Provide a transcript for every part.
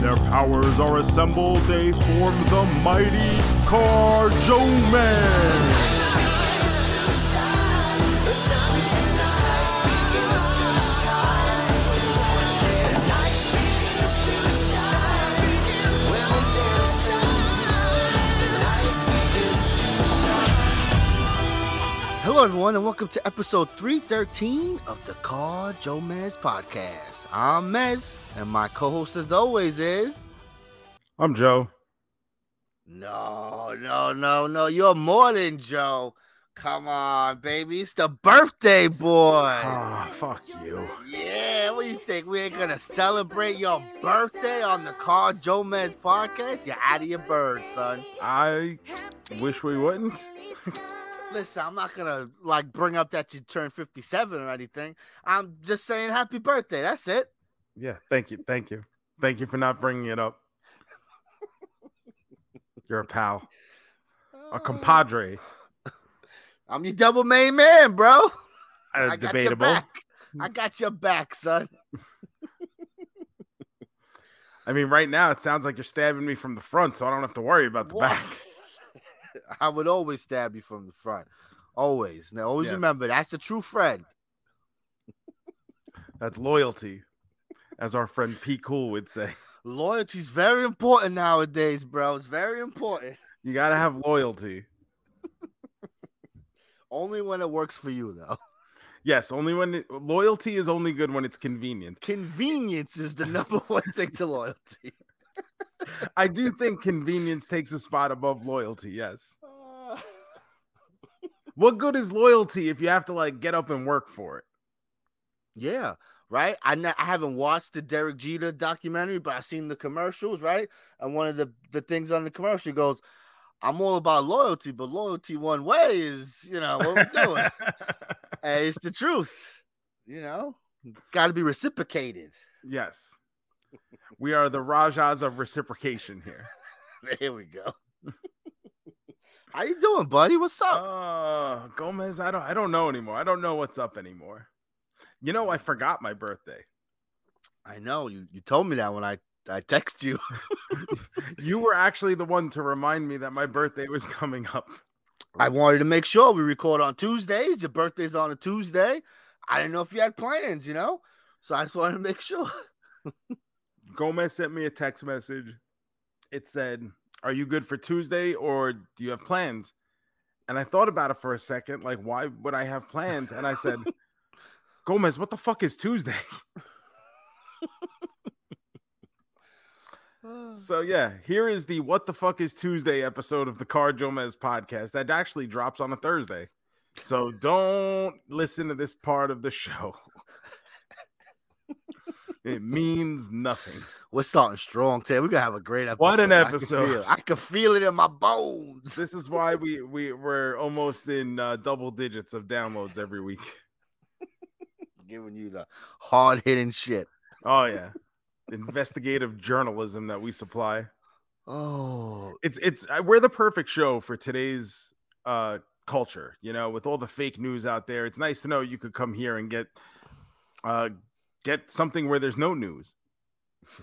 Their powers are assembled, they form the mighty Carjo Man. Hello, everyone, and welcome to episode 313 of the Car Joe Mez podcast. I'm Mez, and my co host, as always, is. I'm Joe. No, no, no, no. You're more than Joe. Come on, baby. It's the birthday boy. Ah, fuck you. Yeah, what do you think? We ain't gonna celebrate your birthday on the Car Joe Mez podcast? You're out of your bird, son. I wish we wouldn't. Listen, I'm not gonna like bring up that you turned 57 or anything. I'm just saying happy birthday. That's it. Yeah, thank you. Thank you. Thank you for not bringing it up. You're a pal, a compadre. I'm your double main man, bro. Uh, I got your debatable. back. I got your back, son. I mean, right now it sounds like you're stabbing me from the front, so I don't have to worry about the What? back. I would always stab you from the front. Always. Now, always Yes. remember that's a true friend. That's loyalty, as our friend P. Cool would say. Loyalty's very important nowadays, bro. It's very important. You gotta have loyalty. Only when it works for you, though. Yes, only when it, loyalty is only good when it's convenient. Convenience is the number one thing to loyalty. I do think convenience takes a spot above loyalty. Yes. What good is loyalty if you have to like get up and work for it? Yeah, right. I haven't watched the Derek Jeter documentary, but I've seen the commercials, right? And one of the the things on the commercial goes, "I'm all about loyalty, but loyalty one way is, you know, what we're doing." and it's the truth, you know. Got to be reciprocated. yes. We are the Rajas of reciprocation here. There we go. How you doing, buddy? What's up? Uh, Gomez, I don't I don't know anymore. I don't know what's up anymore. You know, I forgot my birthday. I know you. You told me that when I I text you. You were actually the one to remind me that my birthday was coming up. I wanted to make sure we record on Tuesdays. Your birthday's on a Tuesday. I didn't know if you had plans, you know. So I just wanted to make sure. Gomez sent me a text message. It said, Are you good for Tuesday or do you have plans? And I thought about it for a second, like, why would I have plans? And I said, Gomez, what the fuck is Tuesday? So yeah, here is the What the Fuck is Tuesday episode of the Car Jomez podcast that actually drops on a Thursday. So don't listen to this part of the show. it means nothing. We're starting strong today. We're gonna have a great episode. What an I can episode. feel it. I can feel it in my bones. This is why we we we're almost in uh, double digits of downloads every week. Giving you the hard hitting shit. Oh yeah, investigative journalism that we supply. Oh, It's it's uh, we're the perfect show for today's uh culture. You know, with all the fake news out there, it's nice to know you could come here and get uh get something where there's no news,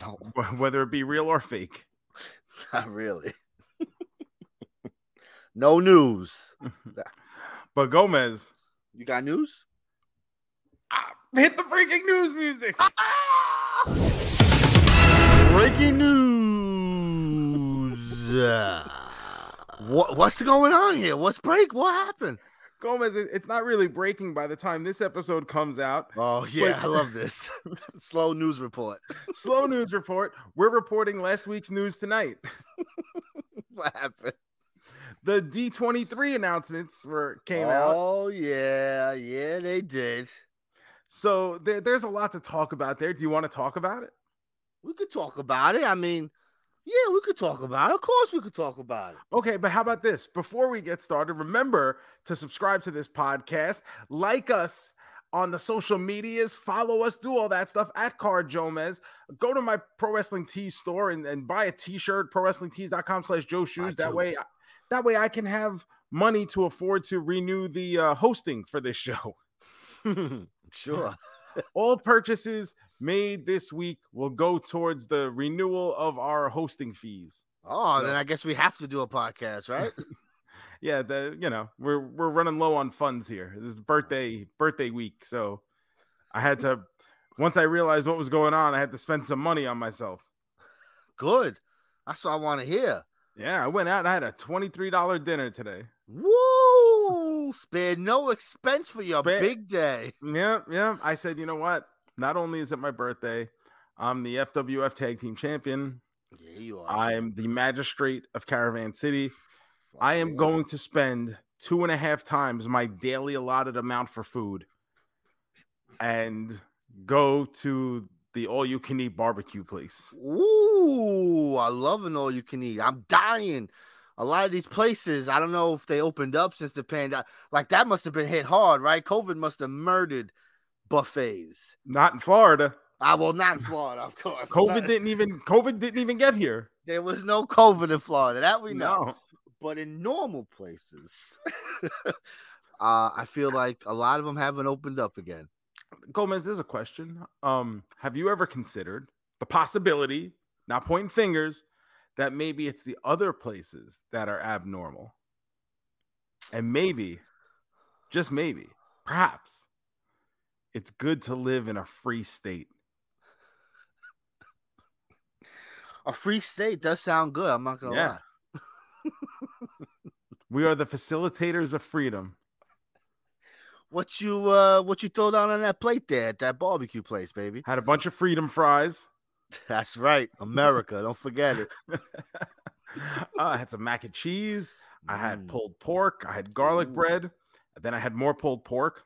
no, whether it be real or fake. not really. no news. But Gomez, You got news? ah, hit the freaking news music. Breaking news. What what's going on here? What's break? What happened? Gomez, it's not really breaking by the time this episode comes out. Oh yeah, But- I love this. Slow news report. Slow news report. We're reporting last week's news tonight. What happened? The D23 announcements were came out. Oh yeah, yeah, they did. So there, there's a lot to talk about there. Do you want to talk about it? We could talk about it. I mean, Yeah, we could talk about it. Of course, we could talk about it. Okay, but how about this? Before we get started, remember to subscribe to this podcast, like us on the social medias, follow us, do all that stuff at CarJoeMeZ. Go to my Pro Wrestling Tees store and, and buy a t-shirt, prowrestlingtees.com slash Joe Shoes. That way, that way I can have money to afford to renew the uh, hosting for this show. sure. all purchases made this week will go towards the renewal of our hosting fees. Oh, then I guess we have to do a podcast, right? Yeah, the you know we're we're running low on funds here. This is birthday birthday week, so I had to. Once I realized what was going on, I had to spend some money on myself. Good. That's what I want to hear. Yeah, I went out and I had a twenty three dollar dinner today. Woo! Spare no expense for your Spare- big day. Yeah, yeah. I said, you know what? Not only is it my birthday, I'm the FWF Tag Team Champion. Yeah, you are. I am the Magistrate of Caravan City. Fuck I am yeah. going to spend two and a half times my daily allotted amount for food and go to the all you can eat barbecue place. Ooh, I love an all you can eat. I'm dying. A lot of these places, I don't know if they opened up since the pandemic. Like that must have been hit hard, right? COVID must have murdered buffets. Not in Florida. I will not in Florida, of course. COVID Not- didn't even COVID didn't even get here. there was no COVID in Florida. That we know. No. But in normal places, uh, I feel like a lot of them haven't opened up again. Gomez, there's a question. Um, have you ever considered the possibility, not pointing fingers, that maybe it's the other places that are abnormal? And maybe, just maybe, perhaps, it's good to live in a free state. A free state does sound good. I'm not gonna Yeah. lie. We are the facilitators of freedom. What you uh what you throw down on that plate there at that barbecue place, baby? Had a bunch of freedom fries. That's right, America. Don't forget it. uh, I had some mac and cheese. I had Mm. pulled pork. I had garlic Ooh. bread. Then I had more pulled pork.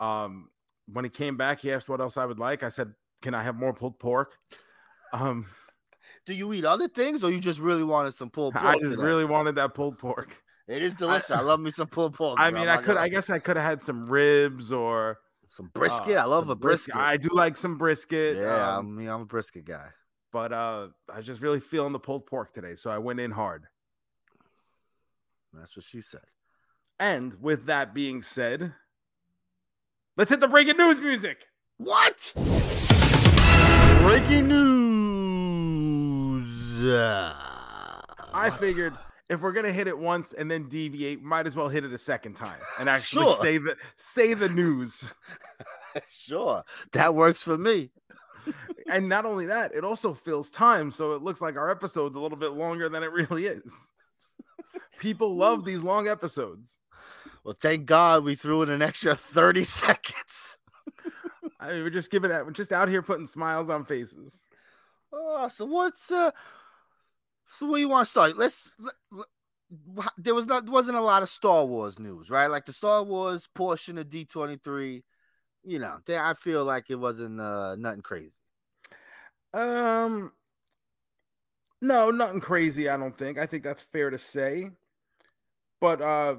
Um, when he came back, he asked what else I would like. I said, "Can I have more pulled pork?" Um, Do you eat other things, or you just really wanted some pulled pork? I just today? really wanted that pulled pork. it is delicious. I, love me some pulled pork. I mean, I could. I guess I could have had some ribs or some brisket. uh, I love a brisket. I do like some brisket. yeah, um, I mean, I'm a brisket guy. but uh, I was just really feeling the pulled pork today, so I went in hard. That's what she said. And with that being said, let's hit the breaking news music. What? Breaking news. I figured if we're gonna hit it once and then deviate, might as well hit it a second time and actually Sure. say the say the news. sure, that works for me. and not only that, it also fills time, so it looks like our episode's a little bit longer than it really is. People love these long episodes. Well, thank God we threw in an extra 30 seconds. I mean, we're just giving it. We're just out here putting smiles on faces. Oh, so what's uh so where you want to start? Let's let, let- there was not wasn't a lot of Star Wars news, right? Like the Star Wars portion of D23, you know, there I feel like it wasn't uh nothing crazy. Um, no, nothing crazy. I don't think. I think that's fair to say. But uh,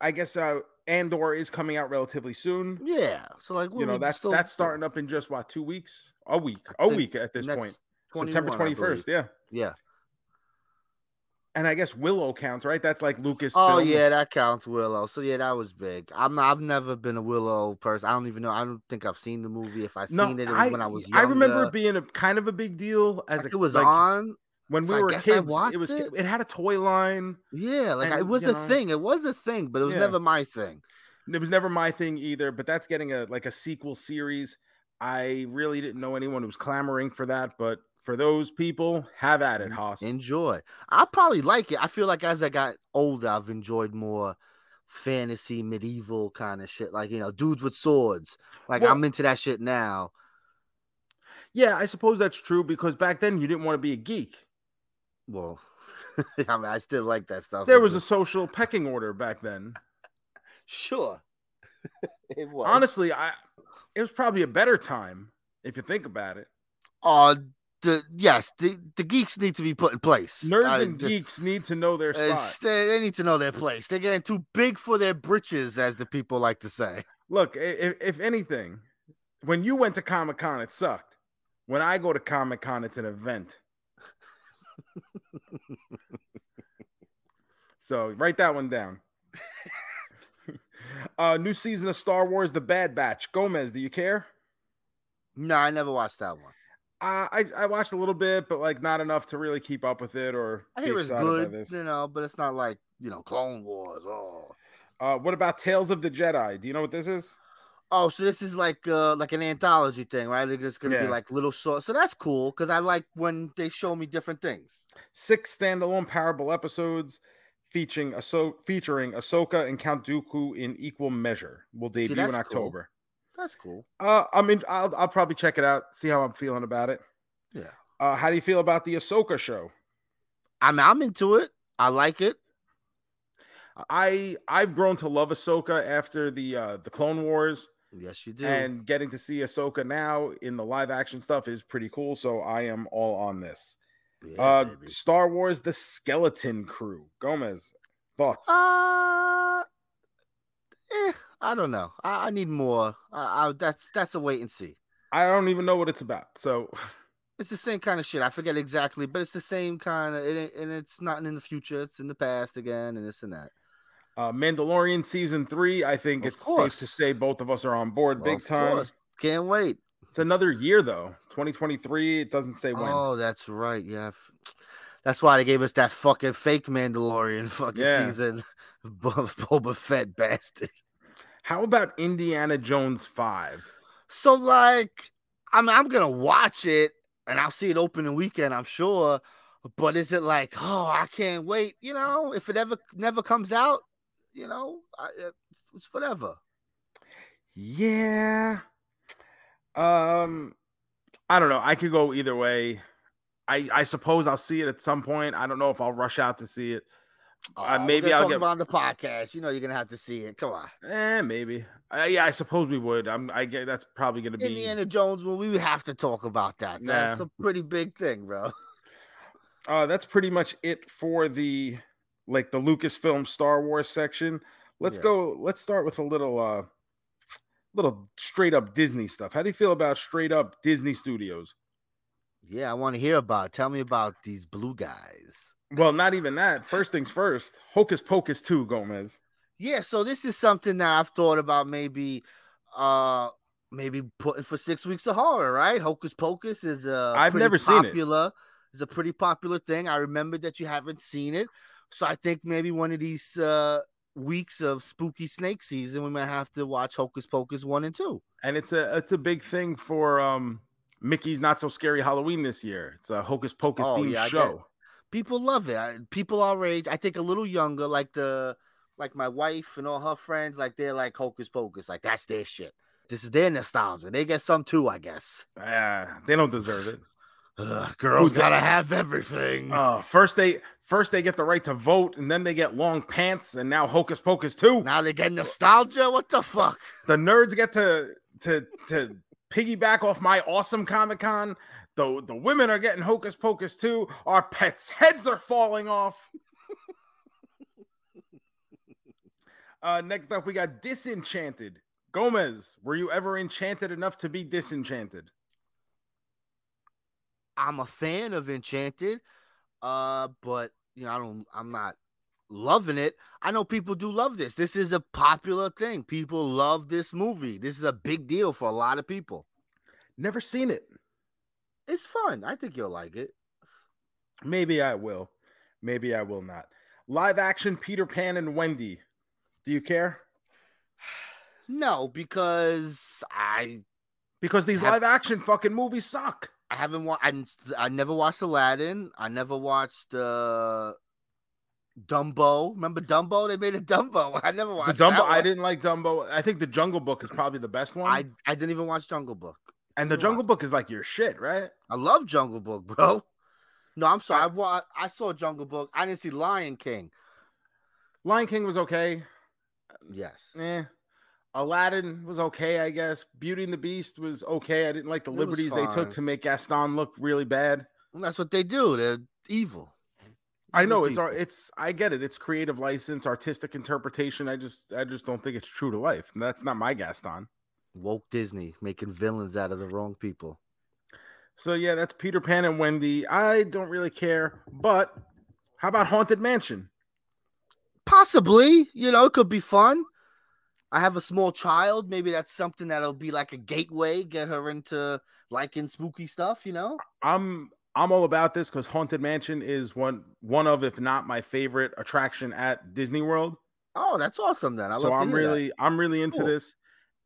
I guess uh, Andor is coming out relatively soon. Yeah. So like you know, that's still- that's starting up in just what two weeks? A week, a week at this point. September twenty first. Yeah, Yeah. and I guess Willow counts, right? That's like Lucas. Oh yeah, that counts Willow. So yeah, that was big. I'm I've never been a Willow person. I don't even know. I don't think I've seen the movie. If I No, seen it, it was I, when I was I remember it being a kind of a big deal as Like, a, it was like, on. When so we I were kids. It was it. it had a toy line. Yeah, like I- it was a know, thing. It was a thing, but it was Yeah. never my thing. It was never my thing either, but that's getting a like a sequel series. I really didn't know anyone who was clamoring for that, but for those people, have at it, Haas. Enjoy. I probably like it. I feel like as I got older, I've enjoyed more fantasy, medieval kind of shit. Like you know, dudes with swords. Like Well- I'm into that shit now. yeah, I suppose that's true because back then you didn't want to be a geek. Well, I mean, I still like that stuff. There was a social pecking order back then. sure. it was Honestly, I it was probably a better time if you think about it. Oh, the yes, the, the geeks need to be put in place. Nerds I- and the- geeks need to know their uh, spot. they, they need to know their place. They're getting too big for their britches, as the people like to say. Look, if, if anything, when you went to Comic Con, it sucked. When I go to Comic Con, it's an event. So write that one down. uh, new season of Star Wars: The Bad Batch. Gomez, do you care? No, I never watched that one. Uh, I I watched a little bit, but like not enough to really keep up with it or. I it's excited by good, you know, but it's not like you know Clone Wars. Oh, Uh, what about Tales of the Jedi? Do you know what this is? Oh, so this is like uh like an anthology thing, right? They're just gonna Yeah. be like little so. So that's cool because I like when they show me different things. Six standalone parable episodes featuring Ahso- featuring Ahsoka and Count Dooku in equal measure. Will debut in that's cool. October. That's cool. Uh, I mean, I'll I'll probably check it out, see how I'm feeling about it. Yeah. Uh, how do you feel about the Ahsoka show? I'm I'm into it. I like it. I I've grown to love Ahsoka after the uh, the Clone Wars, Yes, you do. and getting to see Ahsoka now in the live action stuff is pretty cool. So I am all on this. Yeah, uh, baby. Star Wars: The Skeleton Crew. Gomez, thoughts? Uh, eh, I don't know. I, I need more. I, I, that's that's a wait and see. I don't even know what it's about. So It's the same kind of shit. I forget exactly, but it's the same kind of, it, and it's not in the future. It's in the past again, and this and that. Uh, Mandalorian season three. I think Of it's course. safe to say both of us are on board big time. course. Can't wait. It's another year though, 2023. It doesn't say when. Oh, that's right. Yeah. That's why they gave us that fucking fake Mandalorian fucking Yeah. season. Bo- Boba Fett bastard. How about Indiana Jones five? So like, I mean, I'm gonna watch it and I'll see it opening weekend, I'm sure. But is it like, oh, I can't wait? You know, if it ever never comes out, you know, I, it's, it's whatever. Yeah. Um, I don't know. I could go either way. I I suppose I'll see it at some point. I don't know if I'll rush out to see it. Uh, Oh, we're maybe I'll get- on the podcast. You know, you're gonna have to see it. Come on, Eh, maybe. Uh, yeah, I suppose we would. I'm. I get that's probably gonna be. Indiana Jones. Well, we have to talk about that. That's Nah. a pretty big thing, bro. Uh, that's pretty much it for the like the Lucasfilm Star Wars section. Let's Yeah. go. Let's start with a little uh, little straight up Disney stuff. How do you feel about straight up Disney Studios? Yeah, I want to hear about. it. Tell me about these blue guys. Well, not even that. First things first. Hocus Pocus two, Gomez. Yeah, so this is something that I've thought about maybe uh maybe putting for six weeks of horror, right? Hocus Pocus is a I've never seen it. popular is a pretty popular thing. I remember that you haven't seen it. So I think maybe one of these uh weeks of spooky snake season we might have to watch Hocus Pocus one and two. And it's a it's a big thing for um Mickey's Not So Scary Halloween this year. It's a Hocus Pocus Oh, themed yeah, show. People love it. I- People our age, I think a little younger, like the like my wife and all her friends, like they're like Hocus Pocus, like that's their shit. This is their nostalgia. They get some too, I guess. Ah, they don't deserve it. Ugh, girls gotta have everything. Uh, first they first they get the right to vote, and then they get long pants, and now Hocus Pocus too. now they get nostalgia. What the fuck? The nerds get to to to piggyback off my awesome Comic Con. The the women are getting Hocus Pocus too. Our pets' heads are falling off. uh, next up, we got Disenchanted. Gomez, were you ever enchanted enough to be disenchanted? I'm a fan of Enchanted, uh, but you know I don't. I'm not loving it. I know people do love this. This is a popular thing. People love this movie. This is a big deal for a lot of people. Never seen it. It's fun. I think you'll like it. Maybe I will. Maybe I will not. Live action Peter Pan and Wendy. Do you care? No, because I Because these Have- live action fucking movies suck. I haven't watched. I, I never watched Aladdin. I never watched uh Dumbo. Remember Dumbo? They made a Dumbo. I never watched The Dumbo, I didn't like Dumbo. I think the Jungle Book is probably the best one. I I didn't even watch Jungle Book. and the Jungle Book is like your shit, right? I love Jungle Book, bro. No, I'm sorry. I wa- I saw Jungle Book. I didn't see Lion King. Lion King was okay. Yes. Eh. Aladdin was okay, I guess. Beauty and the Beast was okay. I didn't like the It liberties they took to make Gaston look really bad. And that's what they do. They're evil. I know it's our it's I get it. It's creative license, artistic interpretation. I just I just don't think it's true to life. And that's not my Gaston. woke Disney making villains out of the wrong people. So yeah, that's Peter Pan and Wendy. I don't really care, but how about Haunted Mansion? Possibly, you know, it could be fun. I have a small child. Maybe that's something that'll be like a gateway, get her into liking spooky stuff. You know. I'm I'm all about this because Haunted Mansion is one one of, if not my favorite attraction at Disney World. Oh, that's awesome. Then I so love I'm hear that. really I'm really into Cool. this.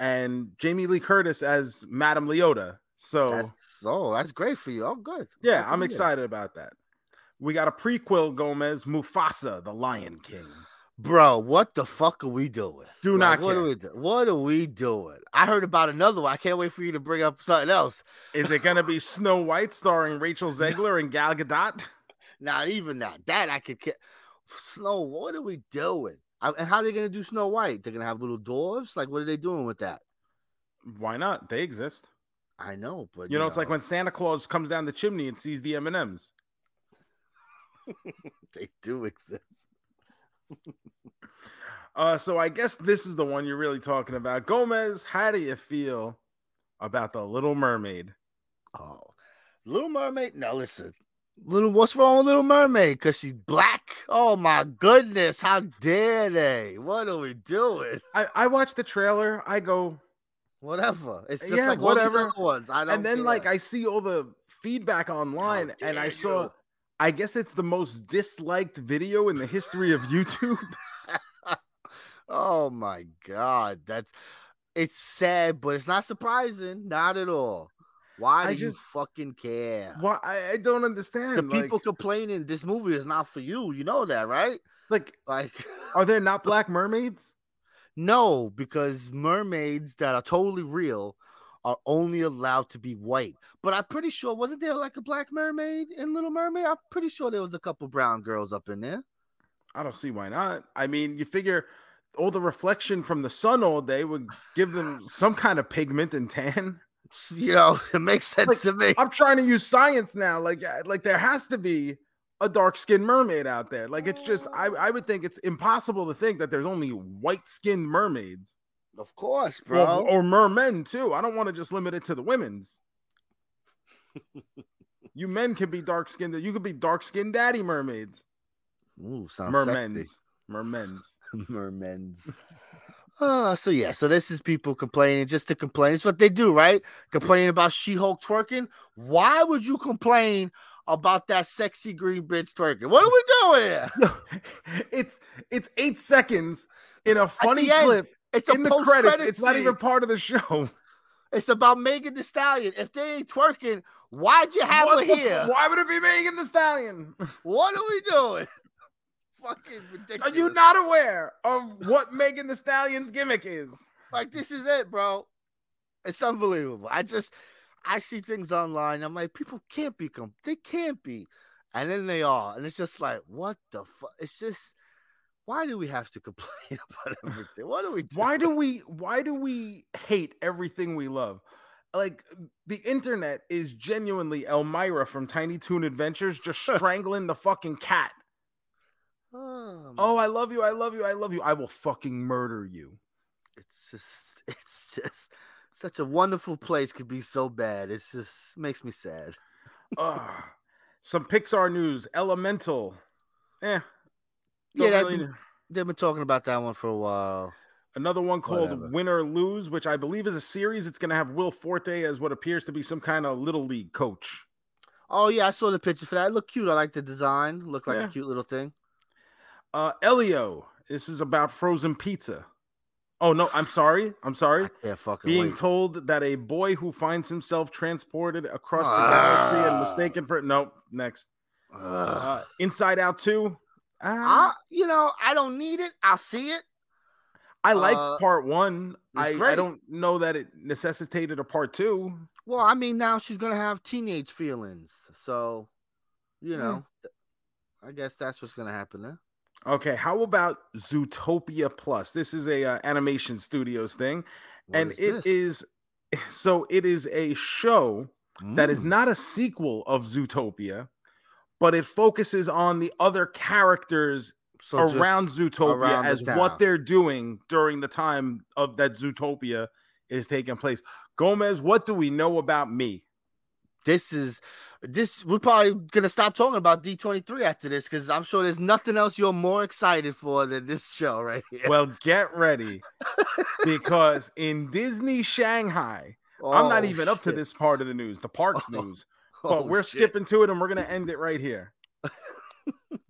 And Jamie Lee Curtis as Madame Leota. So That's, oh, that's great for you. Oh, good. yeah, Good I'm excited about that. We got a prequel, Gomez, Mufasa, the Lion King. Bro, what the fuck are we doing? Do Like, not what care. are we do- What are we doing? I heard about another one. I can't wait for you to bring up something else. Is it gonna be Snow White starring Rachel Zegler and Gal Gadot? Not even that. That I could. Ca- Snow. What are we doing? I- and how are they gonna do Snow White? They're gonna have little dwarves. Like, what are they doing with that? Why not? They exist. I know, but You know, it's like when Santa Claus comes down the chimney and sees the M and M's. they do exist. Uh, so I guess this is the one you're really talking about. Gomez, how do you feel about the Little Mermaid? Oh, Little Mermaid. No, listen. Little, what's wrong with Little Mermaid? Because she's black. Oh my goodness! How dare they? What are we doing? I, I watched the trailer. I go, Whatever. It's just Yeah, like all these whatever. other ones. I don't. and then care. like I see all the feedback online, and I dare saw. I guess it's the most disliked video in the history of YouTube. oh my god, that's it's sad, but it's not surprising. Not at all. Why do I you fucking care? Why I, I don't understand. The people complaining this movie is not for you. You know that, right? like, Like, are there not black mermaids? no, because mermaids that are totally real are only allowed to be white. But I'm pretty sure wasn't there like a black mermaid in Little Mermaid? I'm pretty sure there was a couple brown girls up in there. I don't see why not. I mean, you figure all the reflection from the sun all day would give them some kind of pigment and tan. You know, it makes sense Like, to me. I'm trying to use science now. Like, like there has to be a dark skinned mermaid out there. Like, it's just I, I would think it's impossible to think that there's only white skinned mermaids. Of course, bro. Well, or mermen too. I don't want to just limit it to the women's. you men can be dark skinned. You could be dark skinned daddy mermaids. Ooh, sounds Mermens. sexy. Mermens. Mermens. Uh, so yeah, so this is people complaining just to complain. It's what they do, right? Complaining about She-Hulk twerking. Why would you complain about that sexy green bitch twerking? What are we doing here? It's it's eight seconds in a funny end, clip It's a in the credits. It's not even part of the show. It's about Megan Thee Stallion. If they ain't twerking, why'd you have What her here? f- Why would it be Megan Thee Stallion? What are we doing? Fucking ridiculous. Are you not aware of what Megan Thee Stallion's gimmick is? Like this is it, bro. It's unbelievable. I just I see things online. I'm like, people can't be com- they can't be, and then they are, and it's just like, what the fuck? It's just why do we have to complain about everything? What do we do? Why do we why do we hate everything we love? Like the internet is genuinely Elmyra from Tiny Toon Adventures just strangling the fucking cat. Oh, Oh, I love you, I love you, I love you. I will fucking murder you. it's just it's just such a wonderful place could be so bad. It's just makes me sad. Ugh. Some Pixar news. Elemental. Eh. Yeah, don't that- really- They've been talking about that one for a while. Another one called Whatever. Win or Lose, which I believe is a series. It's going to have Will Forte as what appears to be some kind of little league coach. Oh yeah, I saw the picture for that. It looked cute. I like the design. Looked like Yeah. a cute little thing. Uh, Elio. This is about frozen pizza. Oh no, I'm sorry. I'm sorry. I can't fucking Being wait. told that a boy who finds himself transported across the Ah. galaxy and mistaken for nope. Next, uh, Inside Out two. I, Ah, you know, I don't need it. I'll see it. I like uh, part one. I, I don't know that it necessitated a part two. Well, I mean, now she's gonna have teenage feelings, so you Hmm. know, th- I guess that's what's gonna happen there. Okay, how about Zootopia Plus? This is a uh, animation studios thing, What and is it this? is so it is a show that is Mm. not a sequel of Zootopia, but it focuses on the other characters So around Zootopia around as town. what they're doing during the time of that Zootopia is taking place. Gomez, what do we know about me? this is this. We're probably gonna stop talking about D twenty three after this because I'm sure there's nothing else you're more excited for than this show right here. Well, get ready because in Disney Shanghai, I'm not Oh, even up to this part of the news, the parks Oh, news, but Oh, we're shit. skipping to it and we're going to end it right here.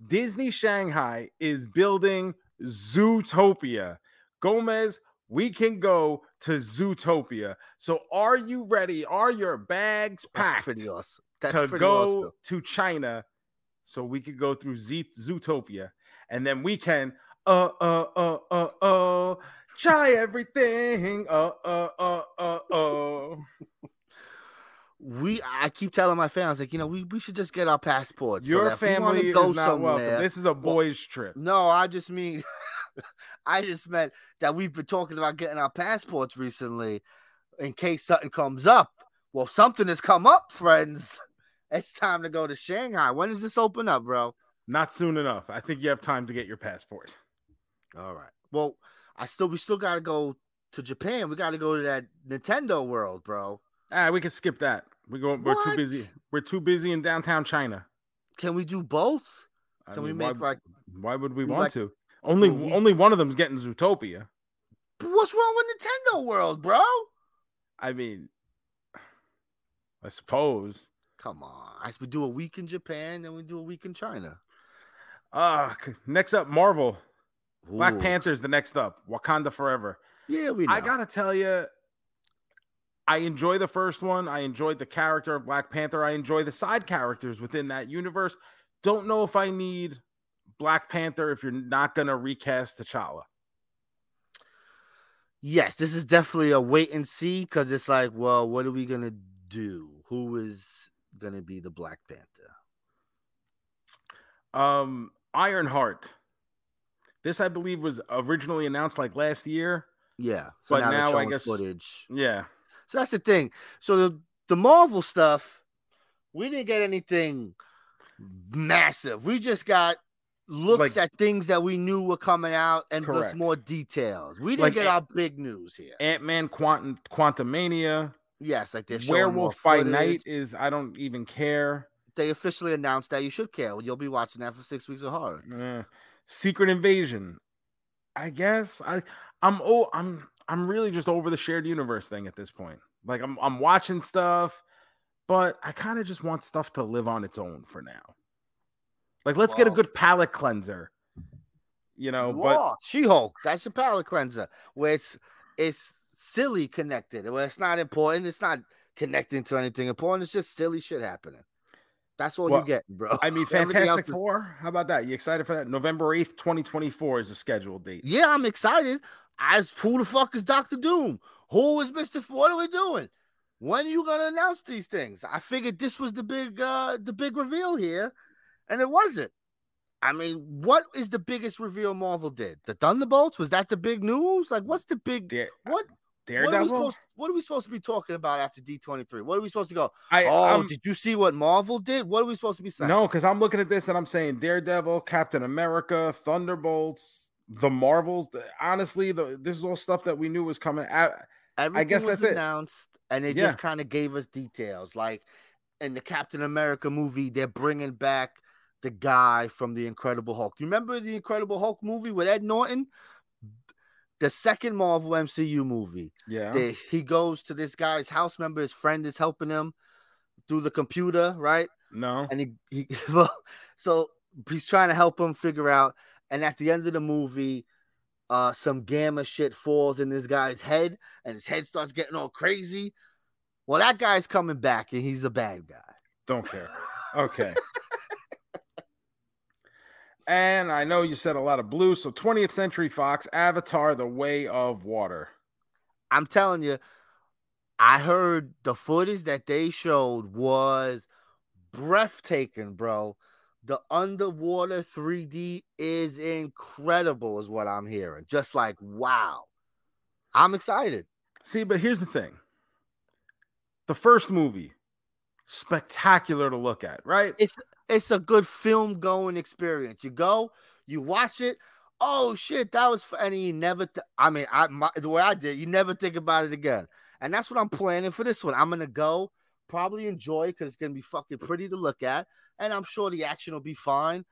Disney Shanghai is building Zootopia. Gomez, we can go to Zootopia. So are you ready? Are your bags packed pretty awesome. That's to go awesome. to China so we could go through Z- Zootopia and then we can uh uh uh uh uh try everything uh uh uh uh uh we I keep telling my fans like you know we, we should just get our passports. your that if we wanna family go is not welcome this is a boys trip No, I just mean I just meant that we've been talking about getting our passports recently in case something comes up. Well, something has come up, friends. It's time to go to Shanghai. When does this open up, bro? not soon enough i think you have time to get your passport All right. Well, I still we still gotta go to Japan. We gotta go to that Nintendo world, bro. ah we can skip that we go we're too busy we're too busy in downtown china Can we do both? I Can we make why, like why would we we want like- to only week- only one of them's getting zootopia what's wrong with Nintendo World, bro? i mean i suppose Come on. I we do a week in Japan, then we do a week in China. uh next up marvel Black Ooh. Panther's the next up. Wakanda Forever. Yeah, we know. I gotta tell you, I enjoy the first one. I enjoyed the character of Black Panther. I enjoy the side characters within that universe. Don't know if I need Black Panther if you're not gonna recast T'Challa. yes, this is definitely a wait and see because it's like, well, what are we gonna do? Who is gonna be the Black Panther? Um, Ironheart. This, I believe, was originally announced like last year. Yeah, so But now, now I guess- footage. Yeah. So that's the thing. So the the Marvel stuff, we didn't get anything massive. We just got looks Like- at things that we knew were coming out and plus more details. We didn't Like get a- our big news here. Ant Man, Quantum, Quantumania, Yes, like they're more Werewolf by. Night is I don't even care. They officially announced that you should care. You'll be watching that for six weeks of horror. Secret Invasion. I guess I I'm oh I'm I'm really just over the shared universe thing at this point. Like I'm I'm watching stuff, but I kind of just want stuff to live on its own for now. Like let's get a good palate cleanser. You know, but She Hulk, that's your palate cleanser. Where it's it's silly connected. Where it's not important. It's not connecting to anything important. It's just silly shit happening. That's all Well, you get, bro. I mean Fantastic is- Four. How about that? You excited for that? November 8th, 2024 is the scheduled date. Yeah, I'm excited. As who the fuck is Doctor Doom? Who is Mister? What are we doing? When are you gonna announce these things? I figured this was the big uh the big reveal here, and it wasn't. I mean, what is the biggest reveal Marvel did? The Thunderbolts? Was that the big news? Like, what's the big Dare, what? What are, we Daredevil. supposed, what are we supposed to be talking about after D23? What are we supposed to go? I, Oh, I'm- did you see what Marvel did? What are we supposed to be saying? No, because I'm looking at this and I'm saying Daredevil, Captain America, Thunderbolts, the Marvels. the- honestly, the, this is all stuff that we knew was coming. out. Everything guess was that's it. announced, and they Yeah. just kind of gave us details. Like in the Captain America movie, they're bringing back the guy from the Incredible Hulk. You remember the Incredible Hulk movie with Ed Norton? The second Marvel MCU movie. Yeah. They, he goes to this guy's house. Remember, his friend is helping him through the computer, right? no. and he, he well, so he's trying to help him figure out. And at the end of the movie, uh, some gamma shit falls in this guy's head, and his head starts getting all crazy. Well, that guy's coming back, and he's a bad guy. Don't care. Okay. and I know you said a lot of blue. So 20th Century Fox, Avatar: The Way of Water. I'm telling you, I heard the footage that they showed was breathtaking, bro. The underwater 3D is incredible, is what I'm hearing. Just like wow, I'm excited. See, but here's the thing: the first movie, spectacular to look at, right? It's it's a good film going experience. You go, you watch it. Oh shit, that was f-, and you never. Th- I mean, I my, the way I did, you never think about it again. And that's what I'm planning for this one. I'm gonna go, probably enjoy because it's gonna be fucking pretty to look at, and I'm sure the action will be fine.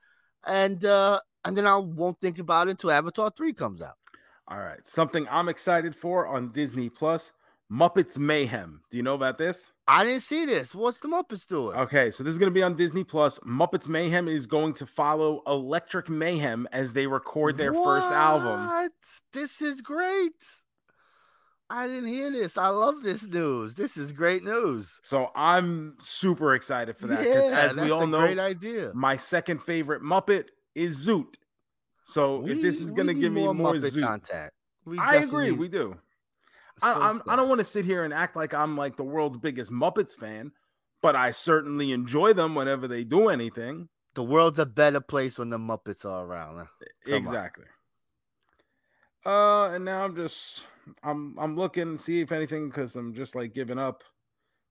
And uh and then I won't think about it until Avatar three comes out. All right, something I'm excited for on Disney Plus: Muppets Mayhem. Do you know about this? I didn't see this. What's the Muppets doing? Okay, so this is going to be on Disney Plus. Muppets Mayhem is going to follow Electric Mayhem as they record their first album. What? This is great. I didn't hear this. I love this news. This is great news. So I'm super excited for that. Yeah, as that's we all a know, great idea. my second favorite Muppet is Zoot. So if this is going to give me more Muppet Zoot, contact. We I agree. We do. I, so I'm, I don't want to sit here and act like I'm like the world's biggest Muppets fan, but I certainly enjoy them whenever they do anything. The world's a better place when the Muppets are around. Come on. Exactly. Uh, and now I'm just I'm I'm looking to see if anything because I'm just like giving up.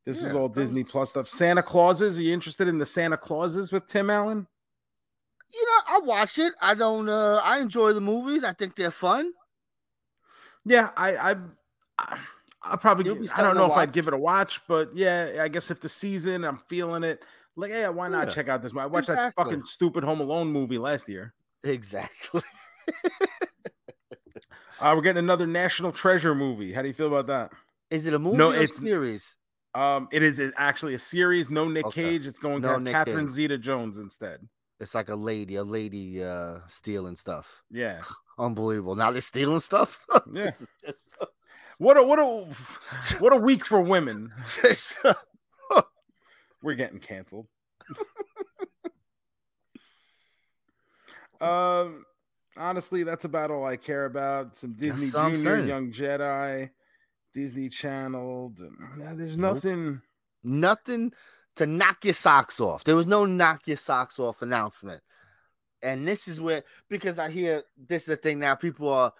This is all Disney Plus stuff. Santa Clauses. Are you interested in the Santa Clauses with Tim Allen? You know, I watch it. I don't. uh I enjoy the movies. I think they're fun. Yeah, I I I I'll probably I don't know if I'd give it a watch, but yeah, I guess if the season I'm feeling it, like yeah, why not Yeah, check out this? I watched that fucking stupid Home Alone movie last year. Exactly. Uh, we're getting another National Treasure movie. How do you feel about that? Is it a movie No, or it's- series? Um, it is actually a series. No Nick Okay. Cage. It's going to No have Nick Catherine Cage. Zeta-Jones instead. It's like a lady, a lady uh stealing stuff. Yeah, Unbelievable. Now they're stealing stuff. Yeah. Just- what a what a what a week for women. We're getting canceled. um, honestly, that's about all I care about. Some Disney Junior. Young Jedi, Disney Channel. There's nothing. nothing to knock your socks off. There was no knock your socks off announcement. And this is where because I hear this is the thing now, people are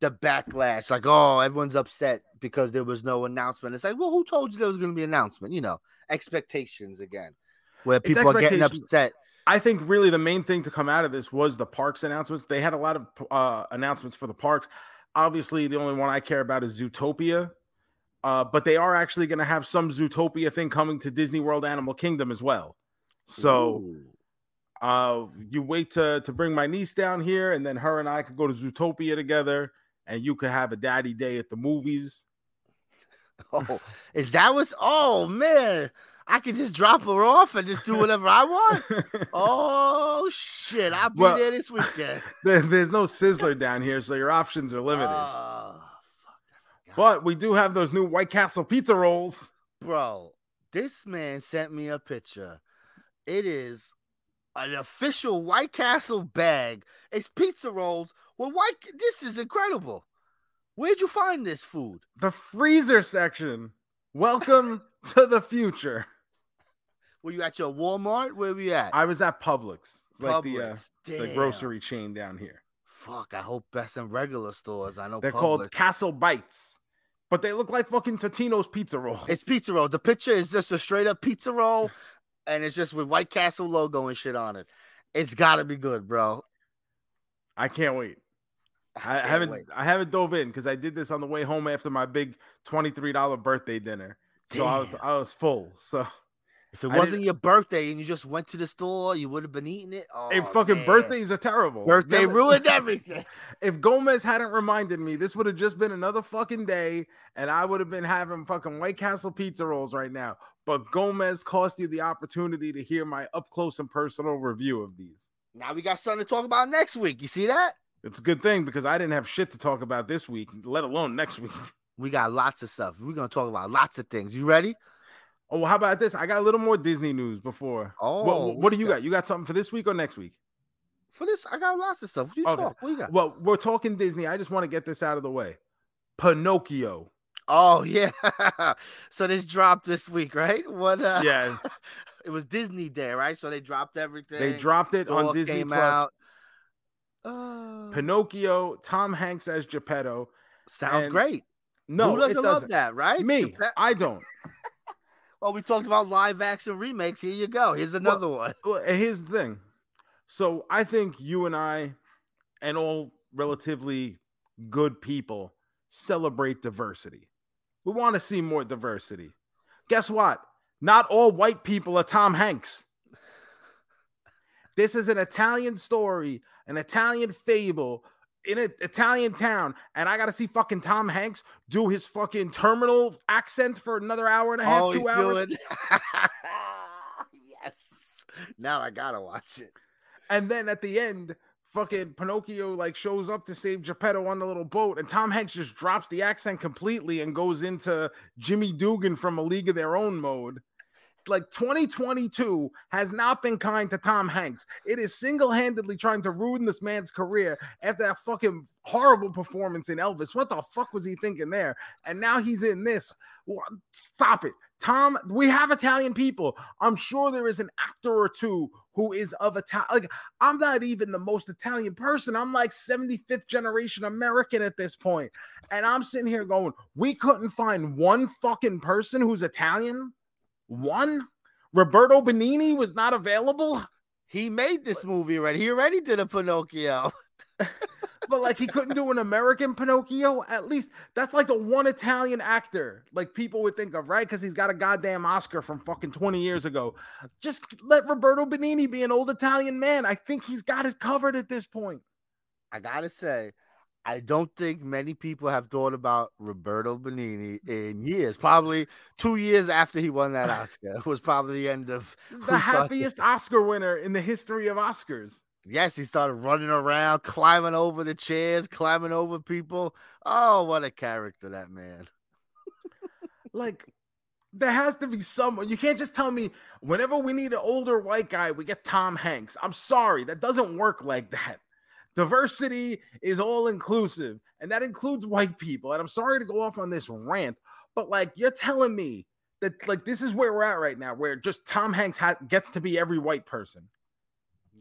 the backlash, like, oh, everyone's upset because there was no announcement. It's like, well, who told you there was gonna be an announcement? You know, expectations again. Where people are getting upset. I think really the main thing to come out of this was the parks announcements. They had a lot of uh, announcements for the parks. Obviously, the only one I care about is Zootopia, uh, but they are actually going to have some Zootopia thing coming to Disney World Animal Kingdom as well. So uh, you wait to to bring my niece down here, and then her and I could go to Zootopia together, and you could have a daddy day at the movies. oh, is that was oh man. I can just drop her off and just do whatever I want. Oh shit! I'll be Well- there this weekend. There's no Sizzler down here, so your options are limited. Oh, fuck, but we do have those new White Castle pizza rolls. bro, this man sent me a picture. It is an official White Castle bag. It's pizza rolls. Well, White. This is incredible. Where'd you find this food? the freezer section. Welcome to the future. Were you at your Walmart? Where were you at? I was at Publix, It's like the uh, Publix. the grocery chain down here. Fuck, I hope that's in regular stores. I know They're Publix. called Castle Bites, but they look like fucking Totino's pizza rolls. It's pizza roll. The picture is just a straight up pizza roll, and it's just with White Castle logo and shit on it. It's gotta be good, bro. I can't wait. I, can't haven't wait. I haven't dove in because I did this on the way home after my big twenty three dollar birthday dinner. So I was I was full. So If it I wasn't your birthday and you just went to the store, you would have been eating it. Oh, hey, fucking man. birthdays are terrible. Birthday Never- ruined everything. If Gomez hadn't reminded me, this would have just been another fucking day, and I would have been having fucking White Castle pizza rolls right now. But Gomez cost you the opportunity to hear my up close and personal review of these. now we got something to talk about next week. You see that? It's a good thing because I didn't have shit to talk about this week, let alone next week. We got lots of stuff. We're gonna talk about lots of things. You ready? Oh, well, how about this? I got a little more Disney news before. Oh, what, what, what do you got? got? You got something for this week or next week? For this, I got lots of stuff. What you Okay. talk? What you got? Well, we're talking Disney. I just want to get this out of the way. Pinocchio. Oh yeah. so this dropped this week, right? What? Uh, Yeah. it was Disney Day, right? So they dropped everything. They dropped it on Disney came Plus. out. Uh, Pinocchio, Tom Hanks as Geppetto. sounds and- great. No, Who doesn't love doesn't. that, right? Me, I don't. Well, we talked about live action remakes. Here you go. Here's another one. Well, here's the thing. So I think you and I, and all relatively good people, celebrate diversity. We want to see more diversity. Guess what? Not all white people are Tom Hanks. This is an Italian story, an Italian fable in an Italian town, and I got to see fucking Tom Hanks do his fucking terminal accent for another hour and a half, Oh, two hours. doing. yes. Now I gotta watch it. And then at the end, fucking Pinocchio like shows up to save Geppetto on the little boat, and Tom Hanks just drops the accent completely and goes into Jimmy Dugan from A League of Their Own mode. Like 2022 has not been kind to Tom Hanks. It is single-handedly trying to ruin this man's career after that fucking horrible performance in Elvis. What the fuck was he thinking there? And now he's in this. Stop it. Tom, we have Italian people. I'm sure there is an actor or two who is of Italian. Like, I'm not even the most Italian person. I'm like 75th generation American at this point. And I'm sitting here going, we couldn't find one fucking person who's Italian? One? Roberto Benigni was not available? He made this movie already. He already did a Pinocchio. but like he couldn't do an American Pinocchio. At least that's like the one Italian actor like people would think of, right? Because he's got a goddamn Oscar from fucking 20 years ago. Just let Roberto Benigni be an old Italian man. I think he's got it covered at this point. I gotta say, I don't think many people have thought about Roberto Benigni mm. in years. Probably two years after he won that Oscar It was probably the end of. This is who the started- happiest Oscar winner in the history of Oscars. Yes, he started running around, climbing over the chairs, climbing over people. Oh, what a character that man! Like, there has to be someone. You can't just tell me whenever we need an older white guy, we get Tom Hanks. I'm sorry, that doesn't work like that. Diversity is all inclusive, and that includes white people. And I'm sorry to go off on this rant, but like, you're telling me that like this is where we're at right now, where just Tom Hanks ha- gets to be every white person.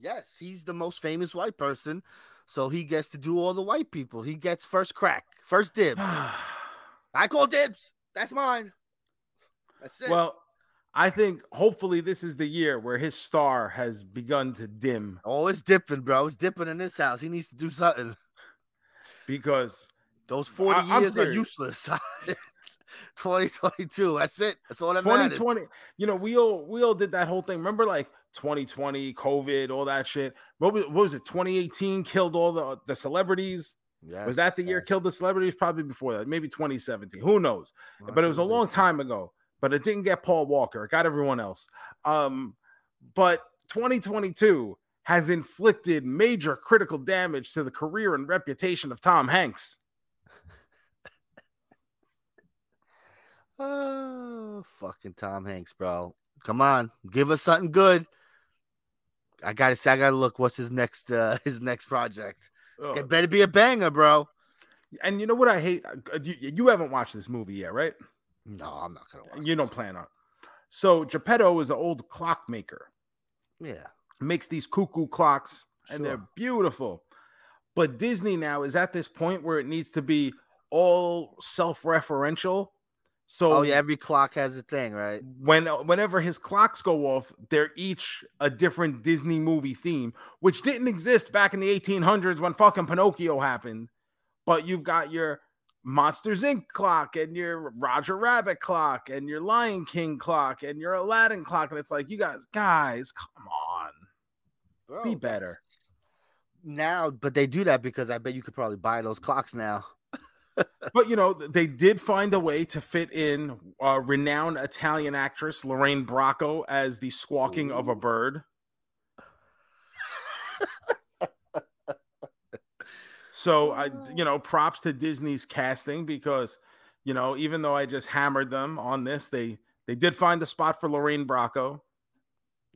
Yes, he's the most famous white person, so he gets to do all the white people. He gets first crack, first dibs. I call dibs. That's mine. That's it. well, I think hopefully this is the year where his star has begun to dim oh, it's dipping, bro. It's dipping in this house. He needs to do something. because Those 40 I- years are useless. 2022. That's it. That's all that matters. 2020 you know we all we all did that whole thing remember like 2020 covid all that shit what was, what was it 2018 killed all the the celebrities was that the year Yes, killed the celebrities probably before that maybe 2017 who knows yes. but it was a long time ago but it didn't get paul walker it got everyone else um but 2022 has inflicted major critical damage to the career and reputation of tom hanks Oh, fucking Tom Hanks, bro. Come on, give us something good. I gotta say, I gotta look. What's his next? uh His next project? Ugh. It better be a banger, bro. and you know what i hate Uh, you, you haven't watched this movie yet right No, I'm not gonna watch. You don't plan on. So Geppetto is an old clockmaker. Yeah, Makes these cuckoo clocks, and they're beautiful. But Disney now is at this point where it needs to be all self-referential. So Oh yeah, every clock has a thing, right? when whenever his clocks go off, they're each a different Disney movie theme, which didn't exist back in the 1800s when fucking Pinocchio happened. But you've got your Monsters Inc. clock and your Roger Rabbit clock and your Lion King clock and your Aladdin clock, and it's like you guys, guys, come on, Bro, be better. now. But they do that because I bet you could probably buy those clocks now. But you know, they did find a way to fit in a renowned Italian actress Lorraine Bracco as the squawking of a bird. So I, you know, props to Disney's casting because, you know, even though I just hammered them on this, they they did find a spot for Lorraine Bracco.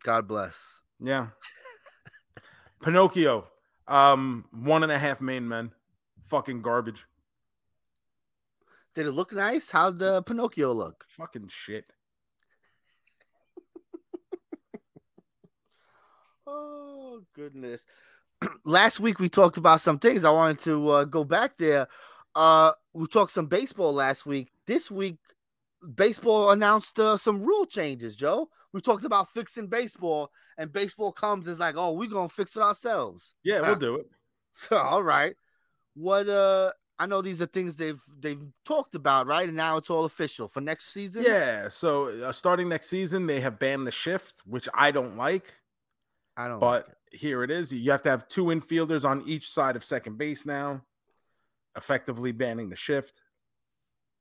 God bless. Yeah. Pinocchio, um, one and a half main men, fucking garbage, Did it look nice? How'd the Pinocchio look? fucking shit. Oh goodness. Last week we talked about some things. I wanted to uh, go back there. Uh, we talked some baseball last week. This week, baseball announced uh, some rule changes. Joe, we talked about fixing baseball, and baseball comes is like, oh, we're gonna fix it ourselves. Yeah, we'll do it. all right. What uh I know these are things they've they've talked about, right? And now it's all official for next season. Yeah. So uh, starting next season, they have banned the shift, which I don't like. I don't. But like here it is. You have to have two infielders on each side of second base now, effectively banning the shift.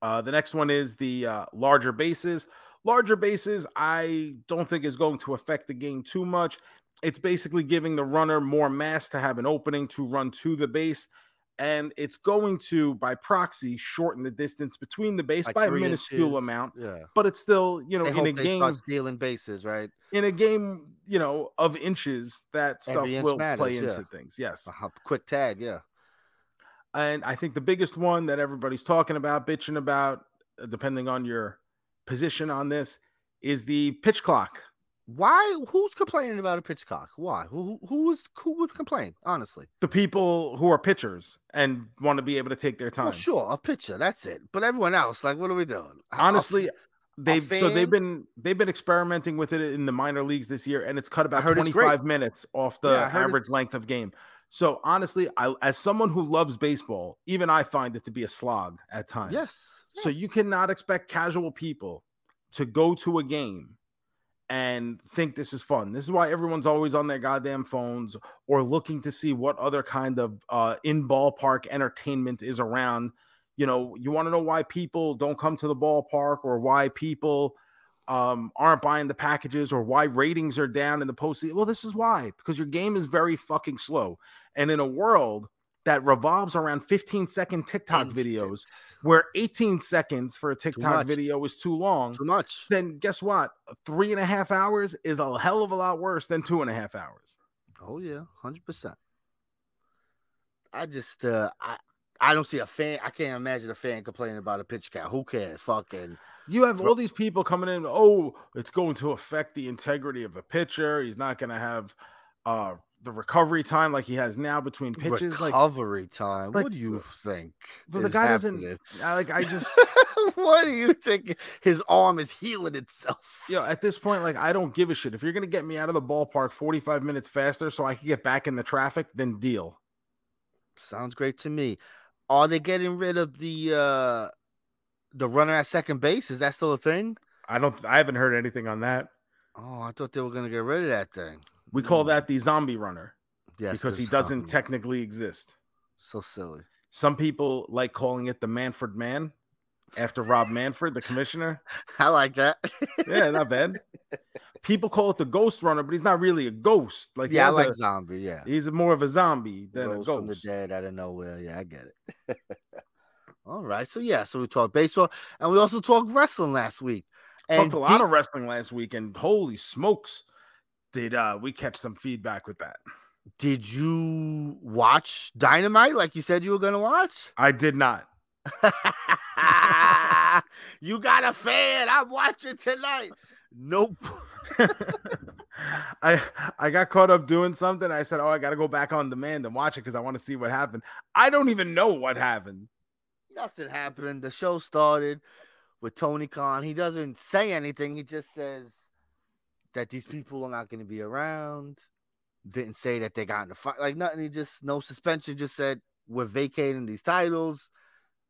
Uh, the next one is the uh, larger bases. Larger bases, I don't think is going to affect the game too much. It's basically giving the runner more mass to have an opening to run to the base. And it's going to, by proxy, shorten the distance between the base Like by a minuscule inches. amount. Yeah. But it's still, you know, They in a game stealing bases, right? in a game, you know, of inches, that stuff inch will matters, play yeah. into things. Yes. A quick tag, yeah. And I think the biggest one that everybody's talking about, bitching about, uh, depending on your position on this, is the pitch clock. Why? Who's complaining about a pitch cock? Why? Who? Who who was? Who would complain? Honestly, The people who are pitchers and want to be able to take their time. well, sure, a pitcher. That's it. But everyone else, like, what are we doing? Honestly, they've so they've been they've been experimenting with it in the minor leagues this year, and it's cut about heard it's twenty great. five minutes off the Yeah, average length of game. So honestly, I as someone who loves baseball, even I find it to be a slog at times. yes. So you cannot expect casual people to go to a game and think this is fun. This is why everyone's always on their goddamn phones or looking to see what other kind of uh, in ballpark entertainment is around. You know, you want to know why people don't come to the ballpark or why people um, aren't buying the packages or why ratings are down in the postseason. Well, this is why because your game is very fucking slow. And in a world that revolves around 15 second TikTok Instant. videos, where 18 seconds for a TikTok video is too long, Too much. then guess what? Three and a half hours is a hell of a lot worse than two and a half hours. Oh yeah, hundred percent. I just uh I I don't see a fan. I can't imagine a fan complaining about a pitch count. Who cares? Fucking You have all these people coming in. Oh, it's going to affect the integrity of the pitcher. He's not going to have uh, the recovery time like he has now between pitches. Like, recovery time. like, what do you think? but the guy doesn't. I, like, I just, what do you think? His arm is healing itself. you know, at this point, like, I don't give a shit. If you're going to get me out of the ballpark 45 minutes faster so I can get back in the traffic, then deal. Sounds great to me. Are they getting rid of the uh the runner at second base? Is that still a thing? I don't. I haven't heard anything on that. Oh, I thought they were gonna get rid of that thing. We call that the zombie runner Yes, because he doesn't zombie. technically exist. so silly. Some people like calling it the Manfred Man after Rob Manfred, the commissioner. I like that. Yeah, not bad. People call it the ghost runner, but he's not really a ghost. Like, yeah, I like a- zombie. Yeah, he's more of a zombie than Rose a from the dead out of nowhere. Yeah, I get it. All right, so yeah, so we talked baseball and we also talked wrestling last week. And Talked a lot of wrestling last week, and holy smokes, did uh we catch some feedback with that? Did you watch Dynamite like you said you were gonna watch? I did not. you got a fan. I'm watching tonight. Nope. I I got caught up doing something. I said, "Oh, I got to go back on demand and watch it because I want to see what happened." I don't even know what happened. Nothing happened. The show started with Tony Khan. He doesn't say anything. He just says that these people are not going to be around. Didn't say that they got in the fight. Like nothing. He just no suspension. Just said we're vacating these titles,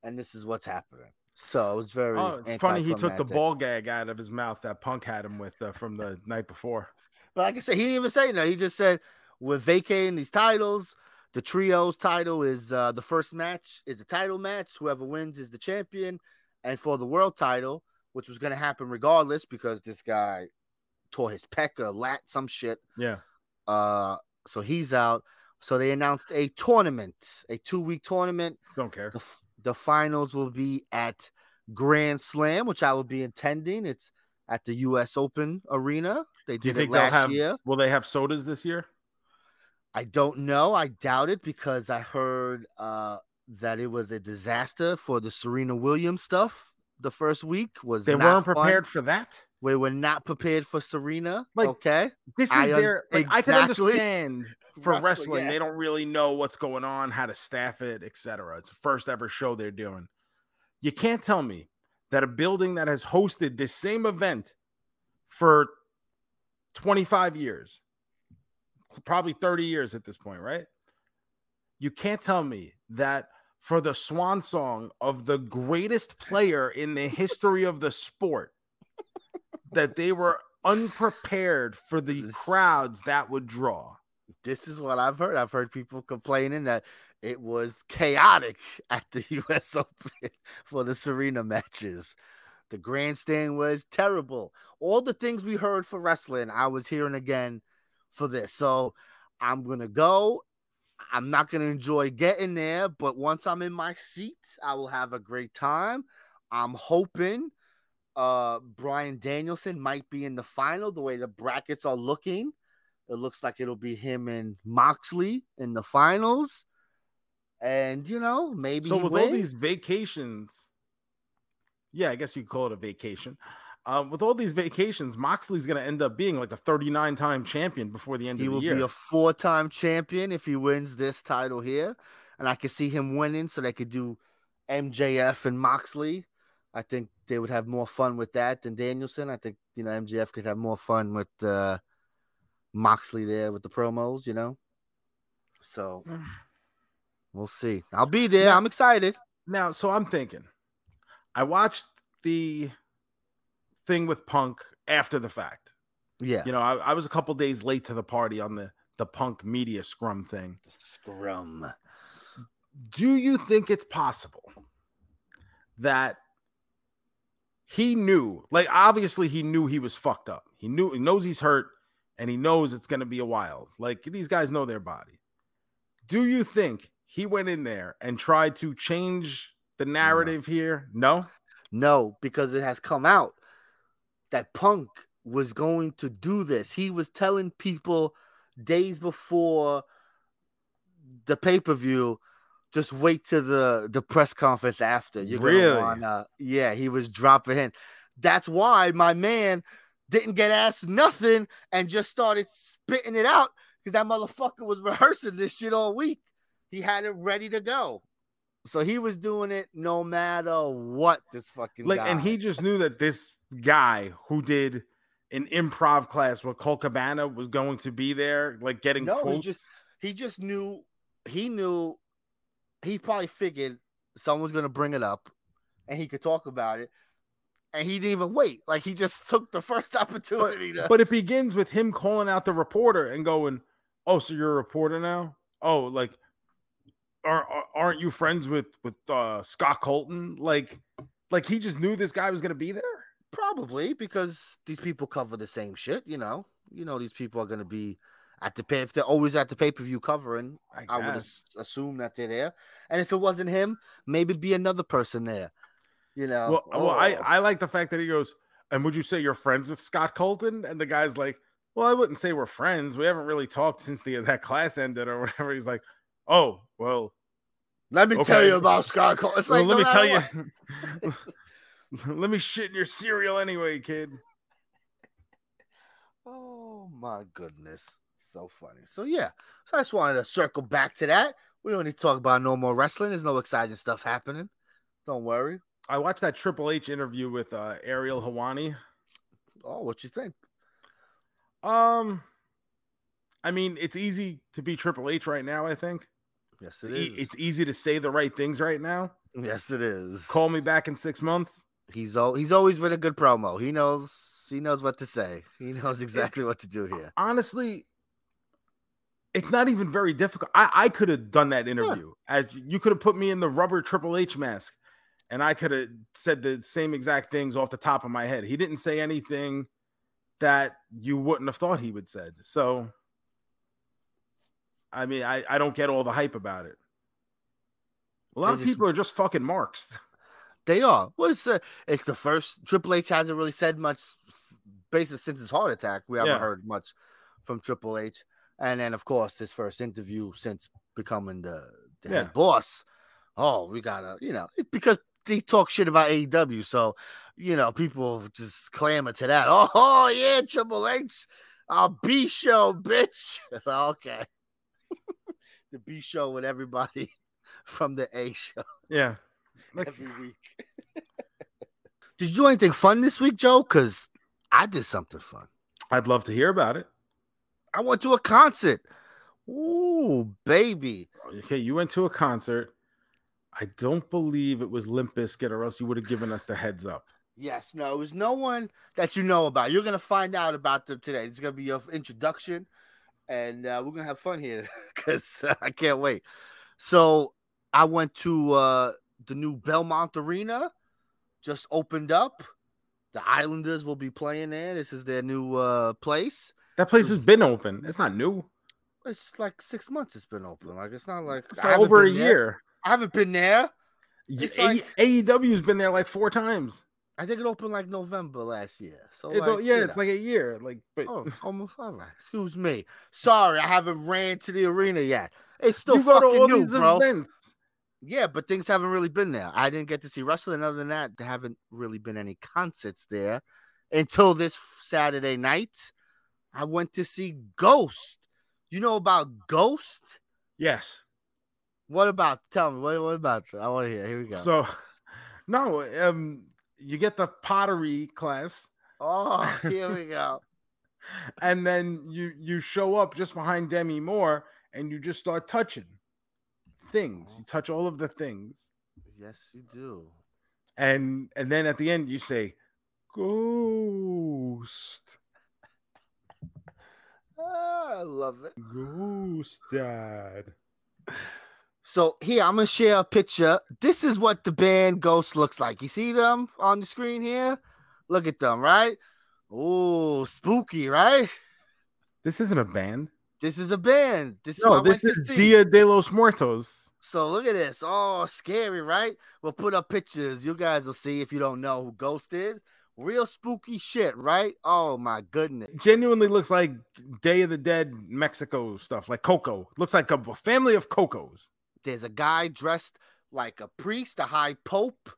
and this is what's happening. So it was very. Oh, it's funny he took the ball gag out of his mouth that Punk had him with uh, from the night before. But like I said, he didn't even say that. He just said we're vacating these titles. The trios title is uh, the first match is a title match. Whoever wins is the champion, and for the world title, which was going to happen regardless because this guy tore his pec or lat some shit. Yeah. Uh, so he's out. So they announced a tournament, a two week tournament. Don't care. The, the finals will be at Grand Slam, which I will be attending. It's at the U.S. Open Arena. They Do you did think it they'll last have? year. Will they have sodas this year? I don't know. I doubt it because I heard uh, that it was a disaster for the Serena Williams stuff. The first week was They weren't fun. prepared for that. We were not prepared for Serena. Like, okay. This is I un- their like I can understand for Wrestling, wrestling, yeah. they don't really know what's going on, how to staff it, etc. It's the first ever show they're doing. You can't tell me that a building that has hosted this same event for 25 years, probably 30 years at this point, right? You can't tell me that for the swan song of the greatest player in the history of the sport, that they were unprepared for the This- crowds that would draw. This is what I've heard. I've heard people complaining that it was chaotic at the US Open for the Serena matches. The grandstand was terrible. All the things we heard for wrestling, I was hearing again for this. So I'm going to go. I'm not going to enjoy getting there, but once I'm in my seat, I will have a great time. I'm hoping uh Bryan Danielson might be in the final the way the brackets are looking. It looks like it'll be him and Moxley in the finals. And you know, maybe so with wins. all these vacations, yeah, I guess you could call it a vacation. Um, with all these vacations, Moxley's going to end up being like a 39 time champion before the end he of will the year. He will be a four-time champion if he wins this title here. And I could see him winning so they could do MJF and Moxley. I think they would have more fun with that than Danielson. I think you know MJF could have more fun with uh Moxley there with the promos, you know. So we'll see. I'll be there. Yeah. I'm excited. Now, so I'm thinking, I watched the thing with Punk after the fact. Yeah. You know, I, I was a couple days late to the party on the the Punk media scrum thing. Scrum. Do you think it's possible that he knew, like obviously he knew he was fucked up. He knew he knows he's hurt and he knows it's going to be a while. Like these guys know their body. Do you think he went in there and tried to change the narrative here? No. No, because it has come out that Punk was going to do this. He was telling people days before the pay per view, just wait to the the press conference after. You're Really? wanna, yeah. He was dropping in. That's why my man didn't get asked nothing and just started spitting it out because that motherfucker was rehearsing this shit all week. He had it ready to go. So he was doing it no matter what this fucking Like, guy. and he just knew that this guy who did an improv class with Colt Cabana was going to be there, like getting no, he quotes. just he just knew he knew he probably figured someone's gonna bring it up and he could talk about it. And he didn't even wait. Like he just took the first opportunity to but it begins with him calling out the reporter and going, "Oh, so you're a reporter now? Oh, like, are, are aren't you friends with with uh, Scott Colton? Like, like he just knew this guy was gonna be there. probably because these people cover the same shit, you know. You know these people are gonna be at the pay if they're always at the pay-per-view covering, I, I would as- assume that they're there. And if it wasn't him, maybe be another person there. You know. Well, well, I Oh. I like the fact that he goes, and would you say you're friends with Scott Colton? And the guy's like, well, I wouldn't say we're friends. We haven't really talked since the that class ended or whatever. He's like, oh, well, let me tell you about Scott Colton. It's well like let no me tell matter you. let me shit in your cereal anyway, kid. Oh my goodness. So funny. So yeah. So I just wanted to circle back to that. We don't need to talk about no more wrestling. There's no exciting stuff happening. Don't worry. I watched that Triple H interview with uh, Ariel Helwani. Oh, what you think? Um, I mean, it's easy to be Triple H right now. I think Yes, it's, it e- it's easy to say the right things right now. yes, it is. Call me back in six months. He's al- he's always been a good promo. He knows he knows what to say. He knows exactly what to do here. honestly, it's not even very difficult. I, I could have done that interview. As you could have put me in the rubber Triple H mask, and I could have said the same exact things off the top of my head. He didn't say anything that you wouldn't have thought he would said. So, I mean, I, I don't get all the hype about it. A lot of people are just fucking marks. They are. Well, it's, uh, it's the first. Triple H hasn't really said much, basically since his heart attack. We haven't Yeah. heard much from Triple H, and then of course his first interview since becoming the, the head boss. Oh, we gotta, you know, it, because they talk shit about AEW, so you know, people just clamor to that. Oh, oh yeah, Triple H, our B show, bitch. okay. the B show with everybody from the A show Yeah. every week. did you do anything fun this week, Joe? Because I did something fun. I'd love to hear about it. I went to a concert. Ooh, baby. Okay, you went to a concert. I don't believe it was Limp Bizkit, or else you would have given us the heads up. Yes, no, it was no one that you know about. You're gonna find out about them today. It's gonna be your introduction, and uh, we're gonna have fun here because uh, I can't wait. So I went to uh, the new Belmont Arena, just opened up. The Islanders will be playing there. This is their new uh, place. That place has been open. It's not new. It's like six months. It's been open. Like it's not like It's I like haven't over a been there. year. I haven't been there. It's A- like- AEW's been there like four times. I think it opened like November last year. So It's like, a- yeah, it's know. like a year. Like, but Oh, almost all right. Excuse me. Sorry, I haven't ran to the arena yet. It's still you go to fucking all new, these bro. events. Yeah, but things haven't really been there. I didn't get to see wrestling. Other than that, there haven't really been any concerts there until this Saturday night. I went to see Ghost. You know about Ghost? Yes. What about? Tell me. What, what about? I want to hear. Here we go. So, no, um, you get the pottery class, oh, here we go. and then you you show up just behind Demi Moore, and you just start touching things. You touch all of the things, Yes, you do. and and then at the end you say, "Ghost, Ah, I love it. ghost, dad." So here, I'm gonna share a picture. This is what the band Ghost looks like. You see them on the screen here? Look at them, right? Oh, spooky, right? This isn't a band. This is a band. This is No, went this is. Dia de los Muertos. So look at this. Oh, scary, right? We'll put up pictures. You guys will see if you don't know who Ghost is. Real spooky shit, right? Oh my goodness. Genuinely looks like Day of the Dead Mexico stuff, like Coco. Looks like a family of Cocos. There's a guy dressed like a priest, a high pope,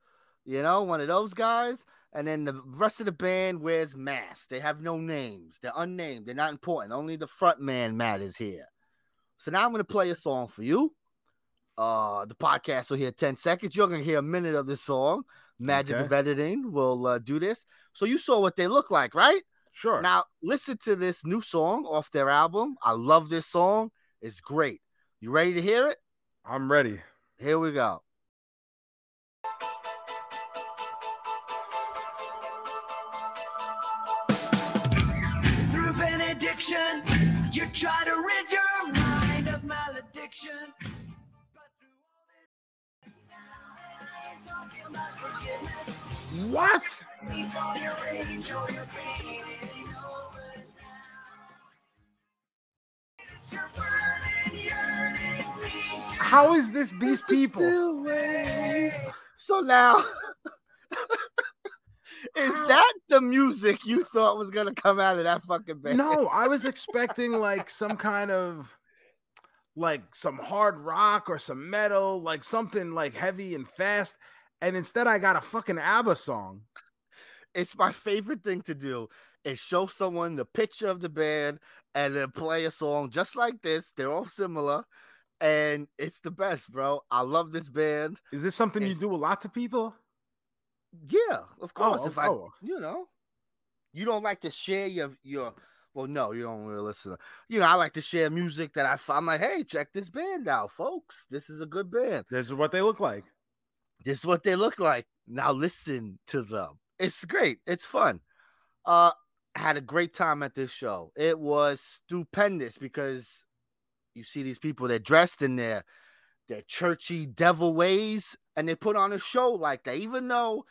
you know, one of those guys. And then the rest of the band wears masks. They have no names. They're unnamed. They're not important. Only the front man matters here. So now I'm gonna play a song for you. Uh, the podcast will hear 10 seconds. You're gonna hear a minute of this song. Magic Okay. of editing will uh, do this. So you saw what they look like, right? Sure. Now listen to this new song off their album. I love this song. It's great. You ready to hear it? I'm ready. Here we go. To How is this these people? So now, is that the music you thought was gonna come out of that fucking band? No, I was expecting like some kind of like some hard rock or some metal, like something like heavy and fast. And instead I got a fucking ABBA song. it's my favorite thing to do is show someone the picture of the band and then play a song just like this. They're all similar, and it's the best, bro. I love this band. Is this something you do a lot to people? Yeah, of oh, course. Oh, if I, oh. you know, you don't like to share your your. Well, no, you don't really listen. You know, I like to share music that I. I'm like, hey, check this band out, folks. This is a good band. This is what they look like. This is what they look like. Now listen to them. It's great. It's fun. Uh had a great time at this show. It was stupendous because you see these people, they're dressed in their their churchy devil ways, and they put on a show like that. Even though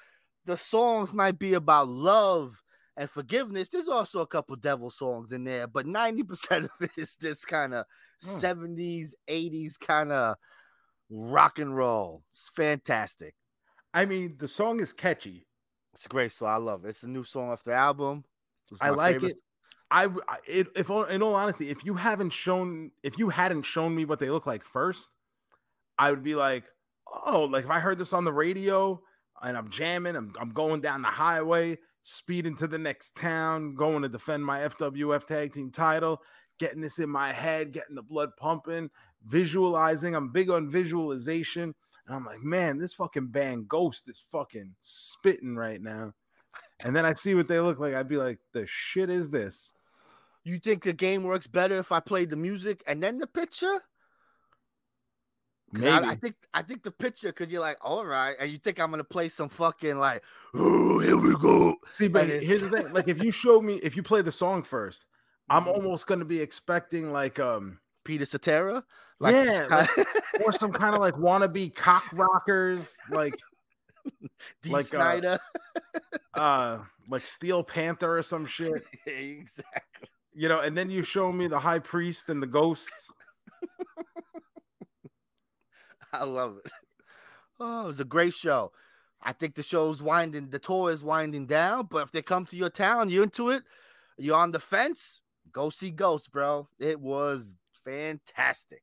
the songs might be about love and forgiveness, there's also a couple devil songs in there, but 90% of it is this kind of Hmm. 70s, 80s kind of rock and roll. It's fantastic. I mean, the song is catchy. It's a great song. I love it. It's a new song off the album. I like favorite- it. I it, if in all honesty, if you haven't shown, if you hadn't shown me what they look like first, I would be like, oh, like if I heard this on the radio, and I'm jamming. I'm, I'm going down the highway, speeding to the next town, going to defend my FWF tag team title, getting this in my head, getting the blood pumping, visualizing. I'm big on visualization. And I'm like, man, this fucking band Ghost is fucking spitting right now. And then I see what they look like. I'd be like, the shit is this? You think the game works better if I played the music and then the picture? 'Cause I, I think I think the picture because you're like, all right, and you think I'm gonna play some fucking like, oh, here we go. See, but here's the thing: like, if you show me, if you play the song first, I'm Mhm. almost gonna be expecting like, um, Peter Cetera, Yeah, or some kind of like wannabe cock rockers, like, D. like, uh, Snider. uh, like Steel Panther or some shit, exactly. you know. And then you show me the High Priest and the ghosts. I love it. Oh, it was a great show. I think the show's winding, the tour is winding down. But if they come to your town, you're into it, you're on the fence, go see Ghost, bro. It was fantastic.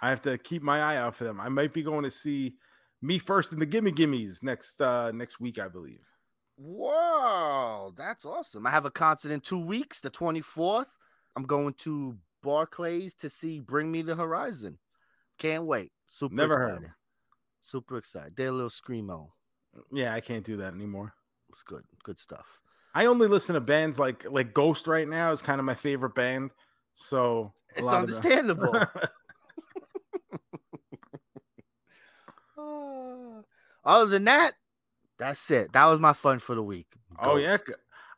I have to keep my eye out for them. I might be going to see me first in the Gimme Gimmes next uh next week, I believe. Whoa, that's awesome. I have a concert in two weeks, the 24th. I'm going to Barclays to see Bring Me the Horizon. Can't wait. Super Never heard. excited. Super excited. They're a little screamo. Yeah, I can't do that anymore. It's good. Good stuff. I only listen to bands like like Ghost right now is kind of my favorite band. So It's the- understandable. Uh, Other than that, that's it. That was my fun for the week. oh yeah,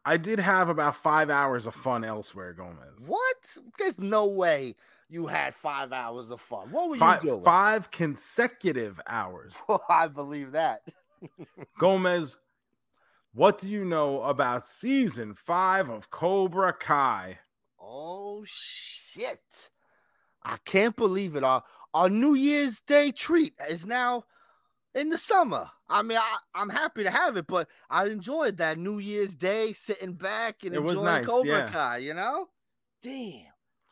I did have about five hours of fun elsewhere, Gomez. What? There's no way you had five hours of fun. What were Five, you doing? five consecutive hours. I believe that. Gomez, what do you know about season five of Cobra Kai? Oh shit! I can't believe it. Our our New Year's Day treat is now in the summer. I mean, I, I'm happy to have it, but I enjoyed that New Year's Day sitting back and It enjoying nice, Cobra yeah. Kai. You know, damn.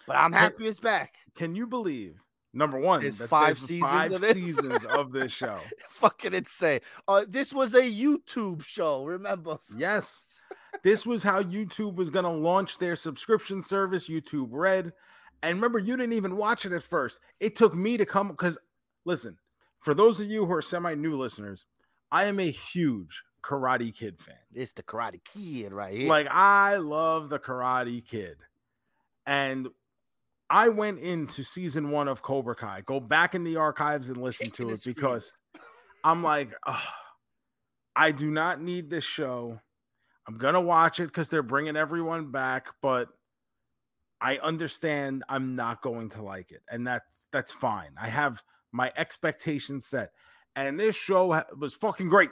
But I'm happy it's back. Can you believe? Number one, that five seasons five of this? seasons of this show. Fucking insane. Uh, this was a YouTube show. Remember? Yes. This was how YouTube was going to launch their subscription service, YouTube Red. And remember, you didn't even watch it at first. It took me to come because, listen, for those of you who are semi new listeners, I am a huge Karate Kid fan. It's the Karate Kid right here. Like, I love the Karate Kid. And I went into season one of Cobra Kai, go back in the archives and listen to it because I'm like, "Ugh, I do not need this show. I'm gonna watch it because they're bringing everyone back, but I understand I'm not going to like it, and that's that's fine. I have my expectations set, and this show was fucking great.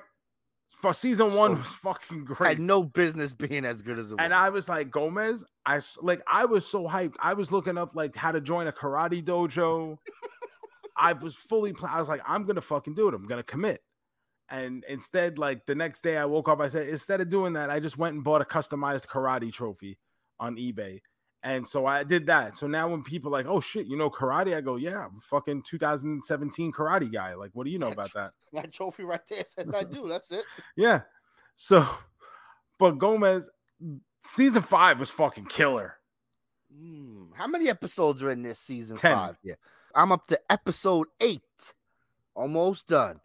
For season one was fucking great, had no business being as good as it was. and I was like Gomez. I like I was so hyped. I was looking up like how to join a karate dojo. I was fully. Pl- I was like, I'm gonna fucking do it. I'm gonna commit. And instead, like the next day, I woke up. I said, instead of doing that, I just went and bought a customized karate trophy on eBay. And so I did that. So now when people are like, oh shit, you know karate, I go, yeah, I'm fucking 2017 karate guy. Like, what do you know about that? that trophy right there says I do. That's it. Yeah. So, but Gomez, season five was fucking killer. Mm, how many episodes are in this season Ten. five? Yeah, I'm up to episode eight. Almost done.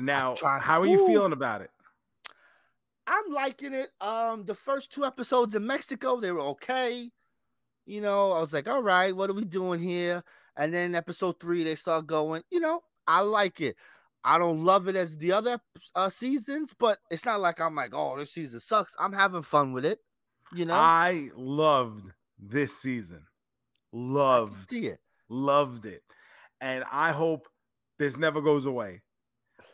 Now, how are you Ooh. feeling about it? I'm liking it. Um, the first two episodes in Mexico, they were okay. You know, I was like, all right, what are we doing here? And then episode three, they start going, you know, I like it. I don't love it as the other uh, seasons, but it's not like I'm like, oh, this season sucks. I'm having fun with it. You know, I loved this season. Loved, see it. loved it. And I hope this never goes away.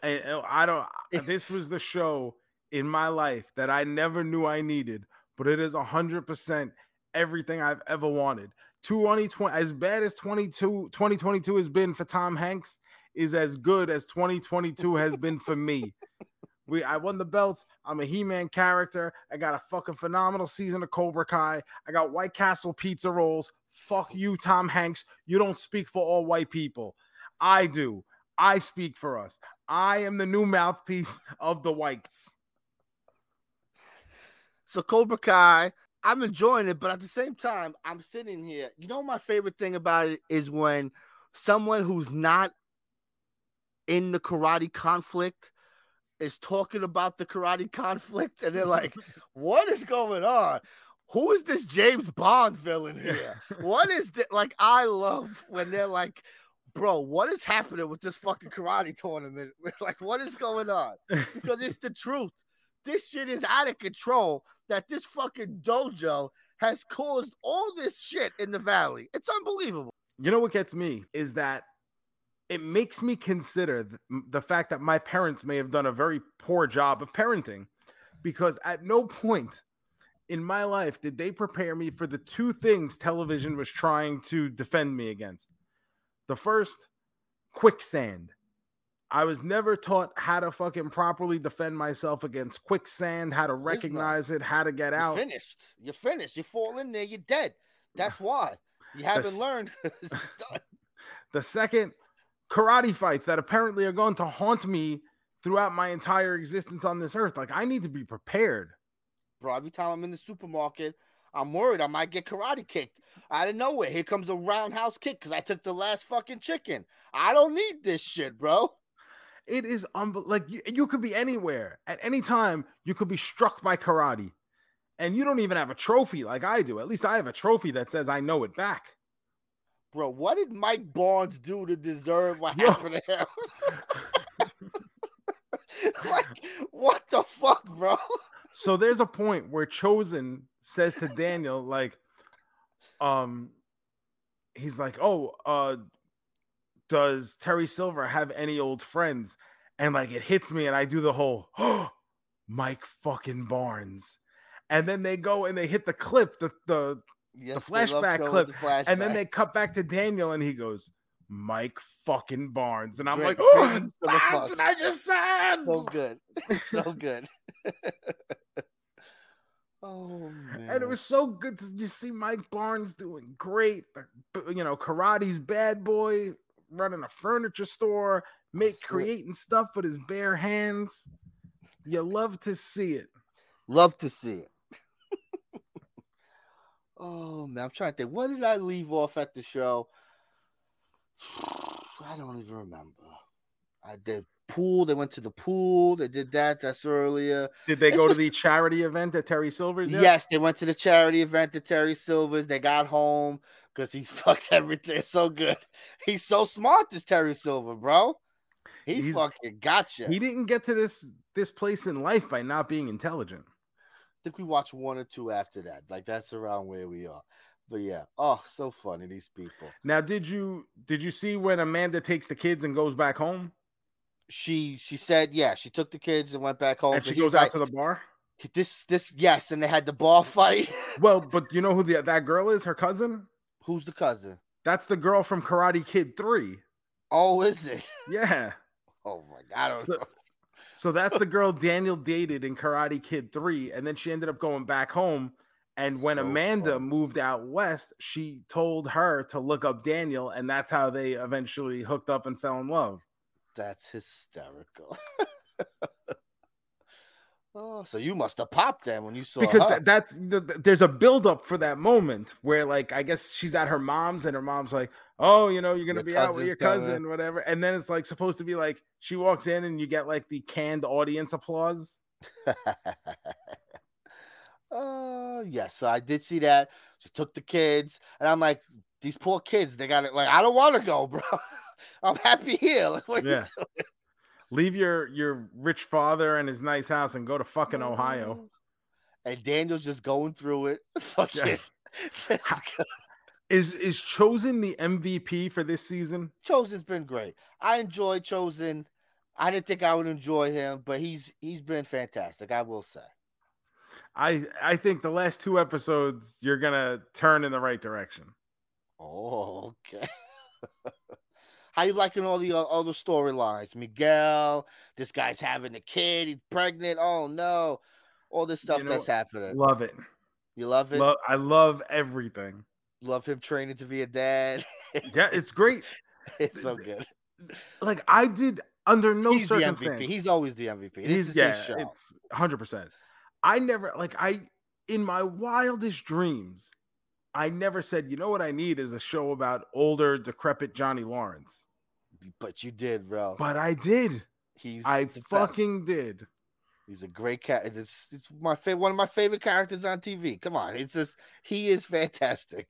And I don't, this was the show in my life that I never knew I needed, but it is 100% everything I've ever wanted. 2020, as bad as 22, 2022 has been for Tom Hanks, is as good as 2022 has been for me. We I won the belts. I'm a He-Man character. I got a fucking phenomenal season of Cobra Kai. I got White Castle pizza rolls. Fuck you, Tom Hanks. You don't speak for all white people. I do. I speak for us. I am the new mouthpiece of the whites. So Cobra Kai, I'm enjoying it, but at the same time, I'm sitting here. You know, my favorite thing about it is when someone who's not in the karate conflict is talking about the karate conflict, and they're like, "What is going on? Who is this James Bond villain here? What is that?" Like, I love when they're like. Bro, what is happening with this fucking karate tournament? like, what is going on? Because it's the truth this shit is out of control that this fucking dojo has caused all this shit in the valley. It's unbelievable. You know what gets me is that it makes me consider th- the fact that my parents may have done a very poor job of parenting because at no point in my life did they prepare me for the two things television was trying to defend me against. The first, quicksand. I was never taught how to fucking properly defend myself against quicksand, how to recognize it, how to get You're out. finished. You're finished. You fall in there, you're dead. That's why. You haven't That's- learned. The second, karate fights that apparently are going to haunt me throughout my entire existence on this earth. Like I need to be prepared. Bro, every time I'm in the supermarket, I'm worried I might get karate kicked. Out of nowhere, here comes a roundhouse kick because I took the last fucking chicken. I don't need this shit, bro. It is unbel- like you, you could be anywhere at any time. You could be struck by karate, and you don't even have a trophy like I do. At least I have a trophy that says I know it back. Bro, what did Mike Barnes do to deserve what Yo. happened to him? like, what the fuck, bro? So there's a point where Chozen says to Daniel, like, um, he's like, "Oh, uh, does Terry Silver have any old friends?" And like it hits me, and I do the whole oh, Mike fucking Barnes, and then they go and they hit the clip, the the, Yes, love flashback clip, the and then they cut back to Daniel, and he goes. Mike fucking Barnes, and I'm Great. like, oh, that's what I just said. so good, so good. oh man, And it was so good to you see Mike Barnes doing great. You know, karate's bad boy, running a furniture store, make creating stuff with his bare hands. You love to see it. love to see it. oh man, I'm trying to think. What did I leave off at the show? I don't even remember. I did pool. They went to the pool. They did that. That's earlier. Did they It's go to the charity event at Terry Silver's? yet? Yes, they went to the charity event at Terry Silver's. They got home because he fucked everything so good. He's so smart, this Terry Silver, bro. He He's- fucking gotcha. He didn't get to this this place in life by not being intelligent. I think we watched one or two after that. Like that's around where we are. But yeah, oh, so funny these people. Now, did you did you see when Amanda takes the kids and goes back home She she said yeah. She took the kids and went back home. and she goes like, out to the bar? this this yes, and they had the bar fight. Well, but you know who the, that girl is? Her cousin? Who's the cousin? That's the girl from Karate Kid 3. Oh, is it? Yeah. Oh my god, I don't So- know. So that's the girl Daniel dated in Karate Kid 3. And then she ended up going back home. And when So Amanda moved out west, she told her to look up Daniel. And that's how they eventually hooked up and fell in love. That's hysterical. oh, so you must have popped then when you saw because her. tha- that's th- th- there's a buildup for that moment where like I guess she's at her mom's and her mom's like, oh, you know, you're gonna Your be out with your coming." cousin, whatever. And then it's like supposed to be like she walks in and you get like the canned audience applause. Oh, yes. So I did see that. She took the kids, and I'm like, these poor kids, they got it. Like, I don't want to go, bro. I'm happy here. Like, what Yeah. you doing? Leave your your rich father and his nice house and go to fucking Ohio. Mm-hmm. And Daniel's just going through it. This Ha- guy- Is is Chozen the MVP for this season? Chozen's been great. I enjoy Chosen. I didn't think I would enjoy him, but he's he's been fantastic. I will say. I I think the last two episodes you're gonna turn in the right direction. Oh, okay. How you liking all the uh, other storylines? Miguel, this guy's having a kid, he's pregnant. Oh no, all this stuff know that's happening. Love it. You love it. Love, I love everything. love him training to be a dad. Yeah, it's great. it's so good. like I did Under no he's the circumstance. He's always the MVP. This He's is yeah, his show. it's hundred percent. I never like I in my wildest dreams, I never said, you know what I need is a show about older, decrepit Johnny Lawrence. But you did, bro. But I did. he's I the best. fucking did. He's a great cat. It's, it's my favorite, one of my favorite characters on TV. Come on, it's just he is fantastic.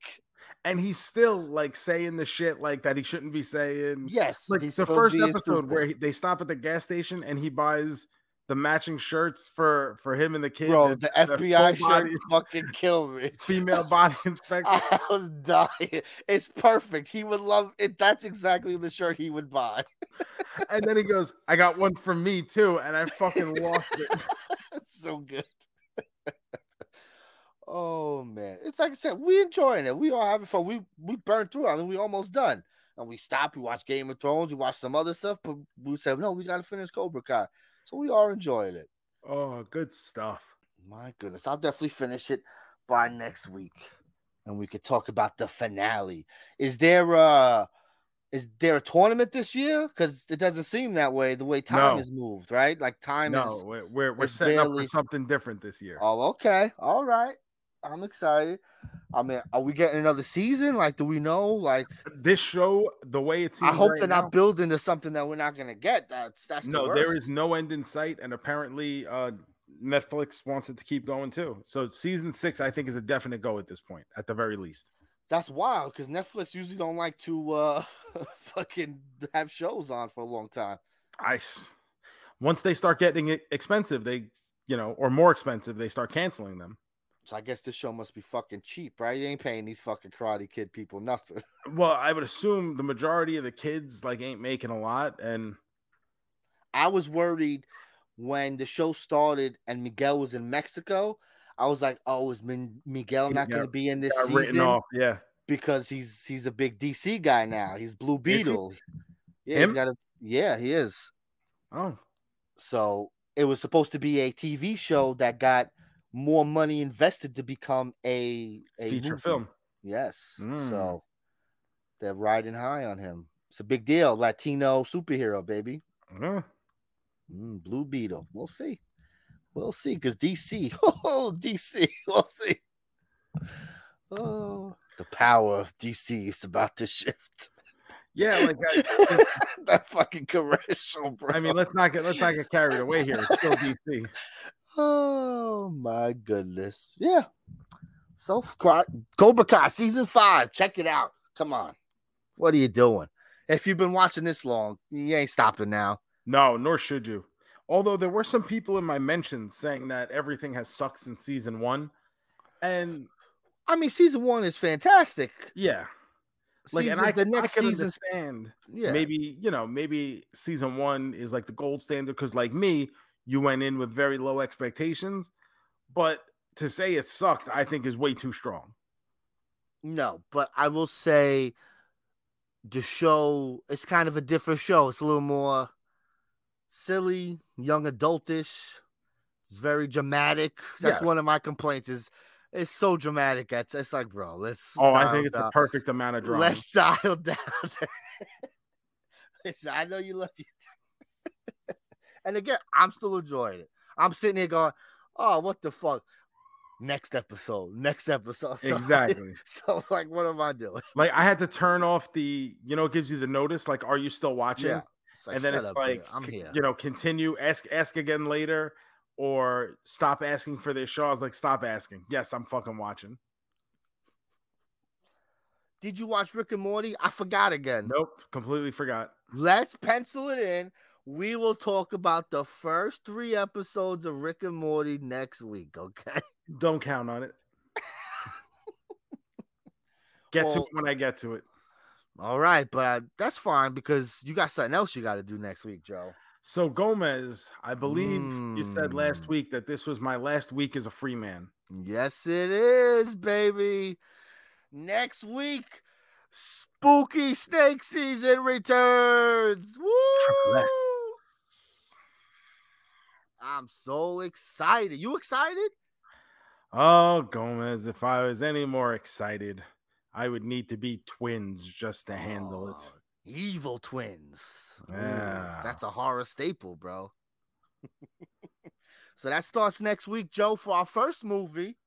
And he's still like saying the shit like that he shouldn't be saying. Yes, like the first episode where he, they stop at the gas station and he buys the matching shirts for for him and the kid. bro, that- the FBI shirt body fucking killed me. female body inspector. I was dying. It's perfect. He would love it. That's exactly the shirt he would buy. and then he goes, I got one for me too. And I fucking lost it. So good. oh man, it's like I said, we enjoying it. We all having fun. We we burned through. it. I mean, we almost done, and we stopped. We watched Game of Thrones. We watched some other stuff, but we said no. We got to finish Cobra Kai, so we are enjoying it. Oh, good stuff. My goodness, I'll definitely finish it by next week, and we could talk about the finale. Is there a is there a tournament this year? Because it doesn't seem that way. The way time No. is moved, right? Like time No, is. we're we're, we're setting up for something different this year. Oh, okay, all right. I'm excited. I mean, are we getting another season? Like, do we know? Like, This show, the way it's. I hope right they're now, not building to something that we're not gonna get. That's that's No, there worst. is no end in sight, and apparently, uh, Netflix wants it to keep going too. So season six, I think, is a definite go at this point, at the very least. That's wild because Netflix usually don't like to uh fucking have shows on for a long time. I once they start getting it expensive, they you know, or more expensive, they start canceling them. So I guess this show must be fucking cheap, right? You ain't paying these fucking Karate Kid people nothing. Well, I would assume the majority of the kids like ain't making a lot, and I was worried when the show started and Miguel was in Mexico. I was like, oh, is Min- Miguel not going to be in this season? off. Yeah, because he's he's a big DC guy now. He's Blue Is he? Beetle. Yeah, Him? he's got a yeah, he is. oh, So it was supposed to be a TV show that got more money invested to become a, a feature movie. film. Yes. Mm. So they're riding high on him. It's a big deal. Latino superhero, baby. Yeah. Mm, Blue Beetle. We'll see. We'll see. Because DC. Oh, DC. We'll see. Oh, the power of DC is about to shift. Yeah, like I, that fucking commercial, bro. I mean, let's not get let's not get carried away here. It's still DC. Oh my goodness. Yeah. So Cobra Kai season five. Check it out. Come on. What are you doing? If you've been watching this long, you ain't stopping now. No, nor should you. Although there were some people in my mentions saying that everything has sucked since season one, and I mean, season one is fantastic. yeah, like, Season- and I, the next I can season, understand. yeah, Maybe you know, maybe season one is like the gold standard because, like me, you went in with very low expectations. But to say it sucked, I think is way too strong. No, but I will say the show is kind of a different show. It's a little more silly, young adultish. It's very dramatic. That's Yes. one of my complaints. Is it's so dramatic. It's, it's like, bro, let's. Oh, I think it's the perfect amount of drama. Let's dial down. Listen, I know you love it. And again, I'm still enjoying it. I'm sitting here going, "Oh, what the fuck." Next episode, next episode. So- Exactly. So, like, what am I doing? Like I had to turn off the, you know, it gives you the notice, like, are you still watching? Yeah. Like, and then it's up, like. I'm here. you know, continue, ask, ask again later, or stop asking for this show. I was like, stop asking. Yes, I'm fucking watching. Did you watch Rick and Morty? I forgot again. Nope, completely forgot. Let's pencil it in. We will talk about the first three episodes of Rick and Morty next week. Okay. Don't count on it. get to it when I get to it. All right, but uh, that's fine because you got something else you got to do next week, Joe. So Gomez, I believe you said last Mm. week that this was my last week as a free man. Yes, it is, baby. Next week, spooky snake season returns. Woo! I'm so excited. You excited? Oh, Gomez, if I was any more excited, I would need to be twins just to handle it. Oh, Evil twins. Ooh, Yeah. that's a horror staple, bro. so that starts next week, Joe. For our first movie,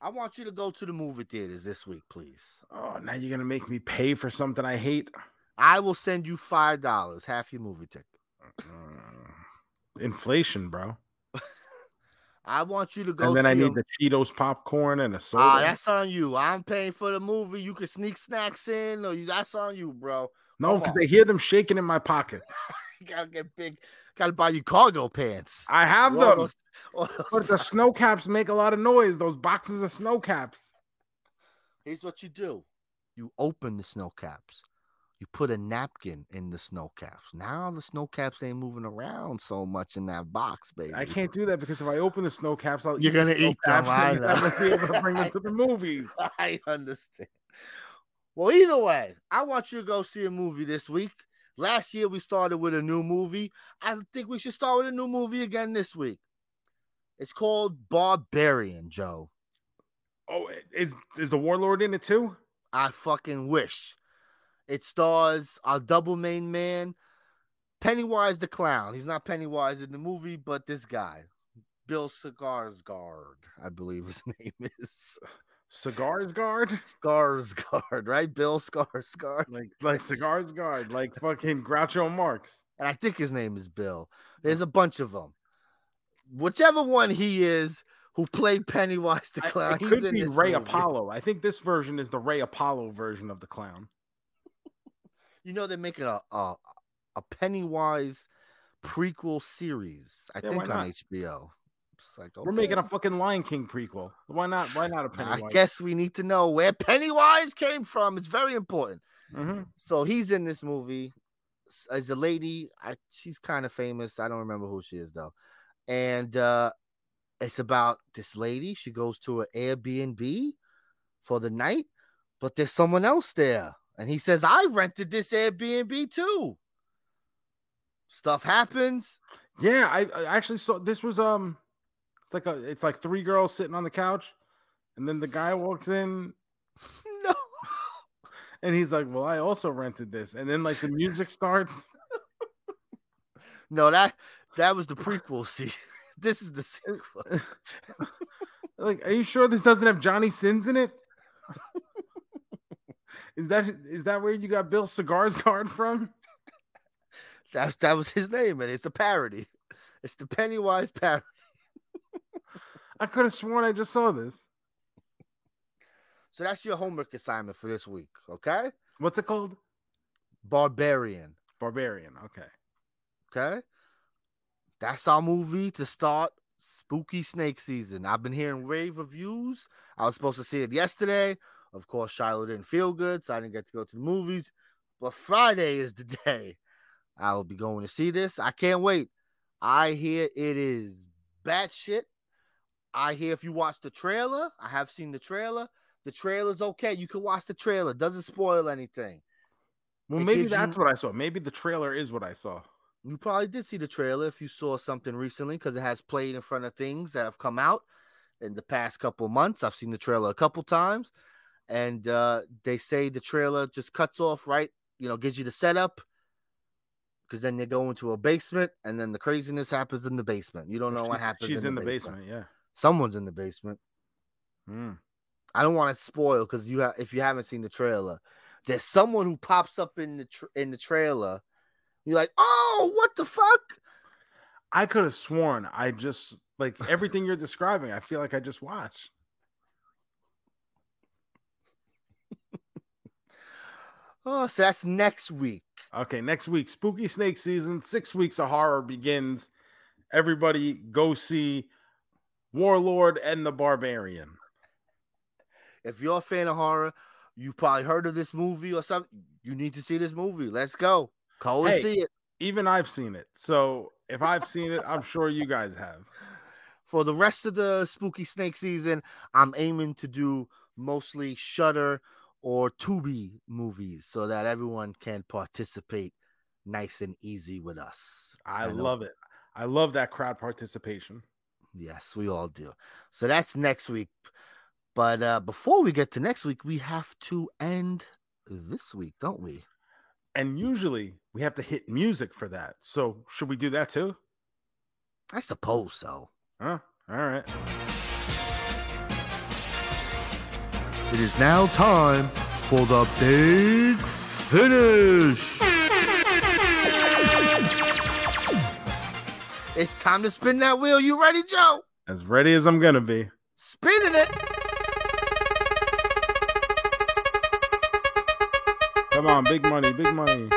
I want you to go to the movie theaters this week, please. Oh, now you're gonna make me pay for something I hate. I will send you five dollars, half your movie ticket. Inflation, bro. I want you to go. and then I need a- the Cheetos popcorn and a soda. Ah, that's on you. I'm paying for the movie. You can sneak snacks in, or you, that's on you, bro. no, because. I hear them shaking in my pocket. You gotta get big. Gotta buy you cargo pants. I have All them. those- those But the Sno-Caps make a lot of noise. Those boxes of Sno-Caps. Here's what you do: you open the Sno-Caps. You put a napkin in the Sno-Caps. Now the Sno-Caps ain't moving around so much in that box, baby. I can't do that because if I open the Sno-Caps, I'll You're eat gonna eat them, I gonna be able to bring them to the movies. I understand. Well, either way, I want you to go see a movie this week. Last year we started with a new movie. I think we should start with a new movie again this week. It's called Barbarian, Joe. Oh, is is the warlord in it too? I fucking wish. It stars our double main man, Pennywise the Clown. He's not Pennywise in the movie, but this guy, Bill Skarsgård, I believe his name is. Cigars guard, Skarsgård, right? Bill Skarsgård. like like cigars guard, like fucking Groucho Marx. And I think his name is Bill. There's a bunch of them. Whichever one he is who played Pennywise the I- Clown, it he's could in be this Ray movie. Apollo. I think this version is the Ray Apollo version of the clown. You know they're making a a, a Pennywise prequel series. I Yeah, think on? HBO. It's like We're making a fucking Lion King prequel. Why not? Why not a Pennywise? I guess we need to know where Pennywise came from. It's very important. Mhm. So he's in this movie as a lady. I she's kind of famous. I don't remember who she is though. And uh it's about this lady. She goes to an Airbnb for the night, but there's someone else there. And he says, I rented this Airbnb too. Stuff happens. Yeah, I, I actually saw this was um, it's like a it's like three girls sitting on the couch, and then the guy walks in No. and he's like, "Well, I also rented this," and then like the music starts. No, that that was the prequel. See, this is the sequel. like, are you sure this doesn't have Johnny Sins in it? Is that is that where you got Bill Cigars card from? That's that was his name, and it's a parody. It's the Pennywise parody. I could have sworn I just saw this. So that's your homework assignment for this week, okay? What's it called? Barbarian, Barbarian. Okay. okay? That's our movie to start spooky snake season. I've been hearing rave reviews. I was supposed to see it yesterday. Of course, Shiloh didn't feel good, so I didn't get to go to the movies. But Friday is the day I will be going to see this. I can't wait. I hear it is batshit. I hear if you watch the trailer, I have seen the trailer. The trailer's okay. You can watch the trailer. Doesn't spoil anything. Well, It maybe that's you- what I saw. Maybe the trailer is what I saw. You probably did see the trailer if you saw something recently because it has played in front of things that have come out in the past couple months. I've seen the trailer a couple times, and uh, they say the trailer just cuts off right, you know, gives you the setup because then they go into a basement and then the craziness happens in the basement. You don't know what happens. She's in, the, basement. basement. Yeah. Someone's in the basement. Hmm. I don't want to spoil because you ha- if you haven't seen the trailer, there's someone who pops up in the tr- in the trailer. You're like, oh, what the fuck? I could have sworn I just like everything you're describing. I feel like I just watched. Oh, so that's next week. Okay, next week, spooky snake season. Six weeks of horror begins. Everybody go see Warlord and the Barbarian. If you're a fan of horror, you probably heard of this movie or something. You need to see this movie. Let's go. Go and Hey. see it. Even I've seen it. So if I've seen it, I'm sure you guys have. For the rest of the spooky snake season, I'm aiming to do mostly Shudder or Tubi movies so that everyone can participate nice and easy with us. I, know- love it. I love that crowd participation. Yes, we all do. So that's next week. But uh before we get to next week, we have to end this week, don't we? And usually we have to hit music for that. So should we do that too? I suppose so. Huh? All right. It is now time for the big finish. It's time to spin that wheel. You ready, Joe? As ready as I'm gonna be. Spinning it. Come on, big money, big money.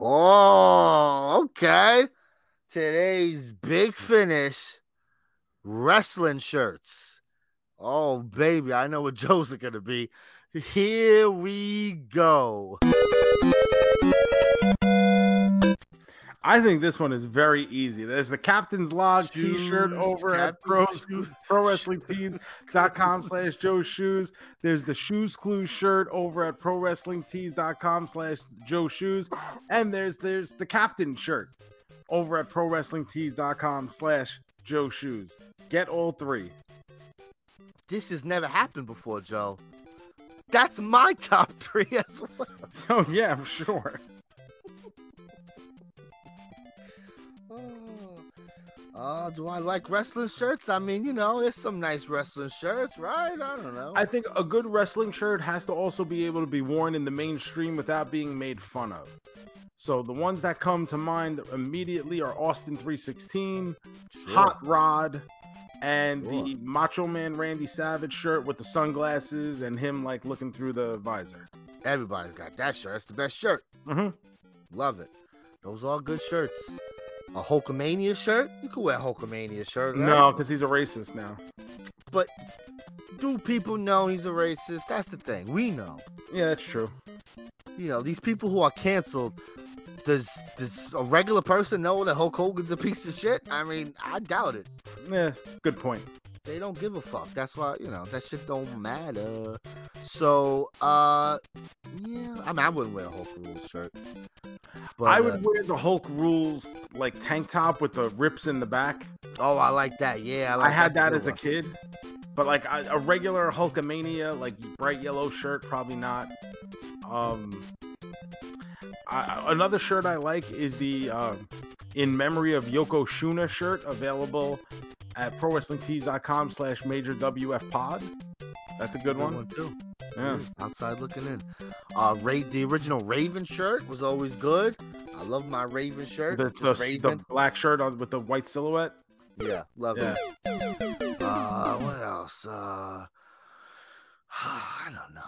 Oh, okay. Today's big finish wrestling shirts. Oh, baby, I know what Joe's are going to be. Here we go. I think this one is very easy. There's the Captain's Log t-shirt Shoes, over at pro, Shoes. pro wrestling tees.com slash Joe Shoes. There's the Shoes Clue shirt over at pro wrestling tees.com slash Joe Shoes. And there's there's the Captain shirt over at pro wrestling tees.com slash Joe Shoes. Get all three. This has never happened before, Joe. That's my top three as well. Oh yeah, I'm sure. Oh, oh, do I like wrestling shirts? I mean, you know, there's some nice wrestling shirts, right? I don't know. I think a good wrestling shirt has to also be able to be worn in the mainstream without being made fun of. So the ones that come to mind immediately are Austin 316, Sure. Hot Rod, and the Macho Man Randy Savage shirt with the sunglasses and him like looking through the visor. Everybody's got that shirt. That's the best shirt. hmm Love it. Those are all good shirts. A Hulkamania shirt? You could wear a Hulkamania shirt. right? No, because he's a racist now. But do people know he's a racist? That's the thing. We know. Yeah, that's true. You know, these people who are canceled, does does a regular person know that Hulk Hogan's a piece of shit? I mean, I doubt it. Yeah, good point. They don't give a fuck. That's why, you know, that shit don't matter. So, uh, yeah, I mean, I wouldn't wear a Hulk Rules shirt. But, I uh, would wear the Hulk rules like tank top with the rips in the back. oh, I like that. Yeah, I, like I had that as a kid, but like a, a regular Hulkamania, like bright yellow shirt, probably not. Um, I, I- another shirt I like is the uh, in memory of Yokozuna shirt available at prowrestlingtees.com slash major WF pod. That's a good Good one. one too. Yeah. Outside looking in. Uh, Ra- the original Raven shirt was always good. I love my Raven shirt. The, the, the Raven. black shirt on, with the white silhouette. yeah, love Yeah. it. Uh, what else? Uh, I don't know.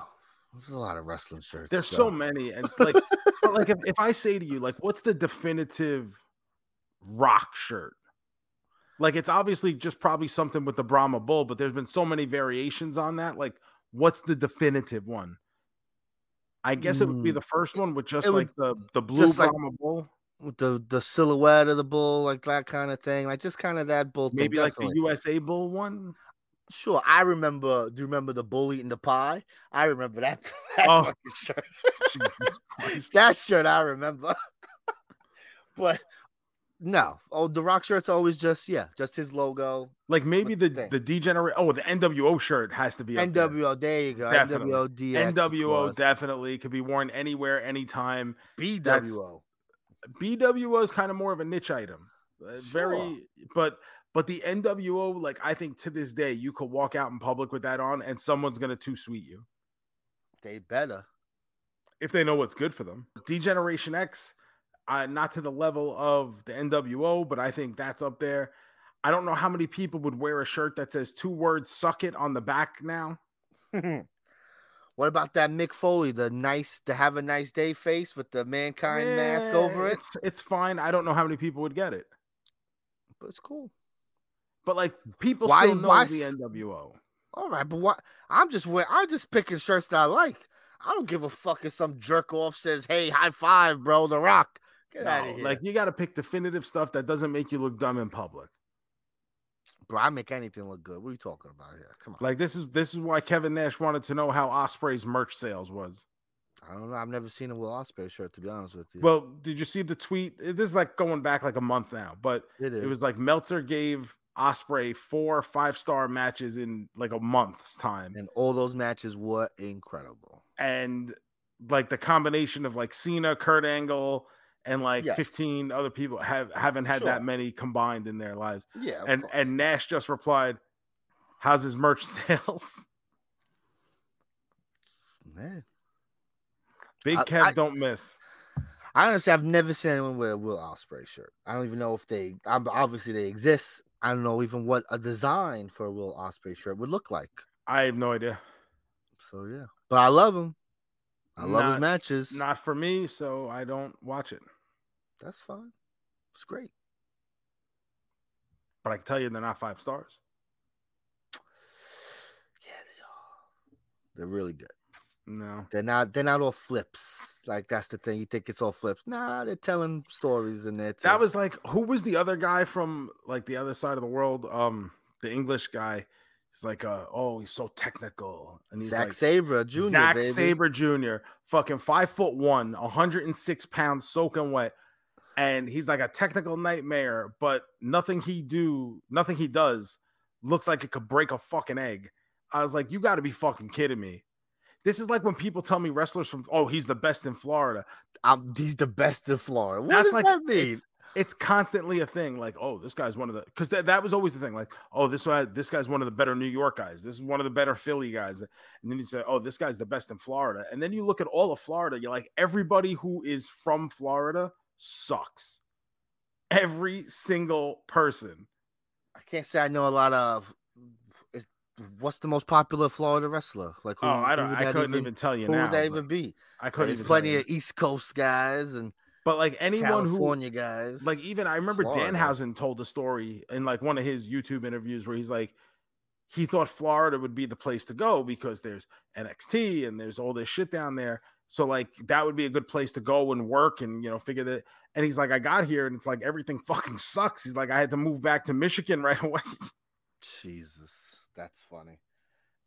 There's a lot of wrestling shirts. There's so many, and it's like, like if, if I say to you, like, what's the definitive rock shirt? Like, it's obviously just probably something with the Brahma Bull, but there's been so many variations on that. Like, what's the definitive one? I guess it would be Mm. the first one with just It would- like the the blue just like- Brahma Bull, with the the silhouette of the bull, like that kind of thing, like just kind of that bull. thing, maybe like the. USA Bull one. Sure, I remember. Do you remember the bull eating the pie? I remember that. that Oh. shirt. That shirt I remember. but no, oh, the rock shirt's always just yeah, just his logo. Like maybe the the the degenerate. Oh, the NWO shirt has to be up there. NWO, there you go. Definitely. NWO DX. NWO definitely could be worn anywhere, anytime. BWO. BWO is kind of more of a niche item. Uh, Very, but but the NWO, like I think to this day, you could walk out in public with that on, and someone's gonna too sweet you They better. if they know what's good for them. Degeneration X, uh, not to the level of the NWO, but I think that's up there. I don't know how many people would wear a shirt that says two words "suck it" on the back now. what about that Mick Foley, the nice, to have a nice day face with the mankind mask over it? It's it's fine. I don't know how many people would get it, But it's cool. but like people Why- still know why the NWO. All right, but what? I'm just wearing. I'm just picking shirts that I like. I don't give a fuck if some jerk off says, "Hey, high five, bro, The Rock." Get out of here, like you got to pick definitive stuff that doesn't make you look dumb in public. bro. I make anything look good. What are you talking about here? Come on. Like this is this is why Kevin Nash wanted to know how Ospreay's merch sales was. I don't know. I've never seen a Will Ospreay shirt, to be honest with you. Well, did you see the tweet? This is like going back like a month now, but it is. it was like Meltzer gave Ospreay four five star matches in like a month's time, And all those matches were incredible. and like the combination of like Cena, Kurt Angle, and like Yes. 15 other people have haven't had that many combined in their lives. Yeah. and course. and Nash just replied, "How's his merch sales?" man. Big I- Kev I- don't miss. I honestly, I've never seen anyone wear a Will Ospreay shirt. I don't even know if they. Obviously they exist. I don't know even what a design for a Will Ospreay shirt would look like. I have no idea. So yeah, but I love him. I love Not- his matches. Not for me, so I don't watch it. That's fine. It's great. But I can tell you they're not five stars. Yeah, they are. They're really good. No. They're not. They're not all flips. Like that's the thing. You think it's all flips? Nah, they're telling stories in there. Too. That was like who was the other guy from like the other side of the world? Um, the English guy. He's like, uh, oh, he's so technical, and he's Zack like, Sabre Jr. Zack baby. Sabre Jr., fucking five foot one, 106 pounds, soaking wet. And he's like a technical nightmare, but nothing he do, nothing he does looks like it could break a fucking egg. I was like, you got to be fucking kidding me. This is like when people tell me wrestlers from, oh, he's the best in Florida. I'm, he's the best in Florida. What That's does like that mean? it's, it's constantly a thing. Like, oh, this guy's one of the because that, that was always the thing. Like, oh, this guy, this guy's one of the better New York guys. This is one of the better Philly guys. And then you say, oh, this guy's the best in Florida. And then you look at all of Florida. You're like, everybody who is from Florida sucks. Every single person. I can't say I know a lot of. What's the most popular Florida wrestler? Like who? oh, I don't. I couldn't even, tell you Who now. would that even be? I couldn't. There's plenty of. East Coast guys and But like anyone who California guys. like even I remember Florida. Danhausen told a story in like one of his YouTube interviews where he's like he thought Florida would be the place to go because there's NXT and there's all this shit down there. So like that would be a good place to go and work and you know figure that. And he's like, I got here and it's like everything fucking sucks. He's like, I had to move back to Michigan right away. Jesus, that's funny.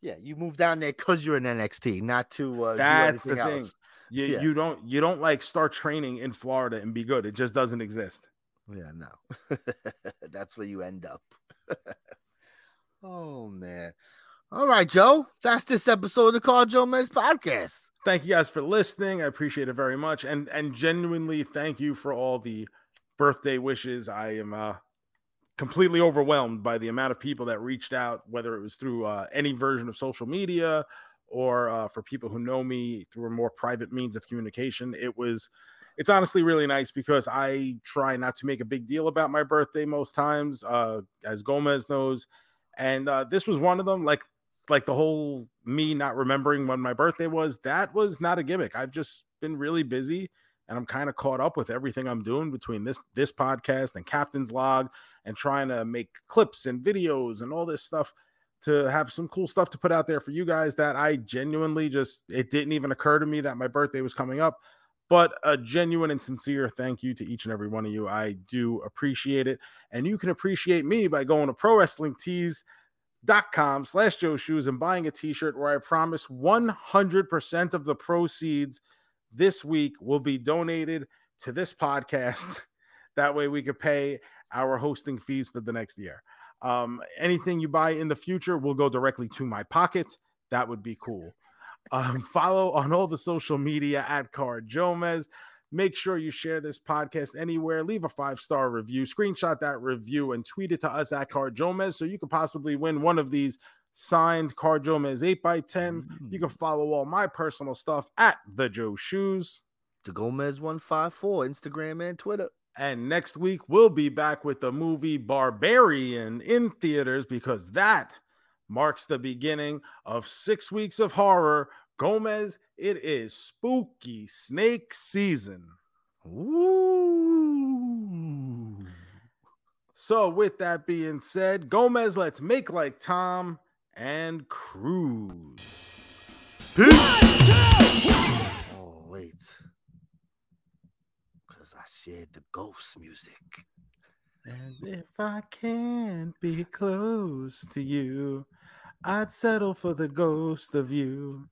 Yeah, you moved down there because you're in NXT, not to uh, That's do the thing. else. You Yeah. you don't you don't like start training in Florida and be good. It just doesn't exist. Yeah, no. That's where you end up. oh man. All right, Joe. That's this episode of the CarJoeMeZ podcast. Thank you guys for listening. I appreciate it very much, and and genuinely thank you for all the birthday wishes. I am uh, completely overwhelmed by the amount of people that reached out, whether it was through uh, any version of social media or uh, for people who know me through a more private means of communication. It was. It's honestly really nice because I try not to make a big deal about my birthday most times, uh, as Gomez knows, and uh, this was one of them. Like like the whole me not remembering when my birthday was that was not a gimmick. I've just been really busy and i'm kind of caught up with everything i'm doing between this this podcast and captain's log and trying to make clips and videos and all this stuff to have some cool stuff to put out there for you guys that i genuinely just it didn't even occur to me that my birthday was coming up. But a genuine and sincere thank you to each and every one of you. I do appreciate it and you can appreciate me by going to pro wrestling tees dot com slash Joe Shoes and buying a t-shirt where I promise 100% of the proceeds this week will be donated to this podcast. That way we could pay our hosting fees for the next year. Um, anything you buy in the future will go directly to my pocket. That would be cool. Um, follow on all the social media at CarJoeMeZ. Make sure you share this podcast anywhere. Leave a five star review, screenshot that review, and tweet it to us at CarJoeMeZ so you could possibly win one of these signed CarJoeMeZ 8x10s. You can mm. follow all my personal stuff at The Joe Shoes. The Gomez 154, Instagram and Twitter. And next week, we'll be back with the movie Barbarian in theaters because that marks the beginning of six weeks of horror. Gomez, it is spooky snake season. Ooh. So, with that being said, Gomez, let's make like Tom and cruise. Oh, wait. Because I shared the ghost music. And if I can't be close to you, I'd settle for the ghost of you.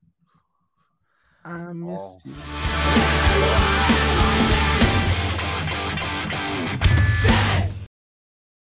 I miss oh. you.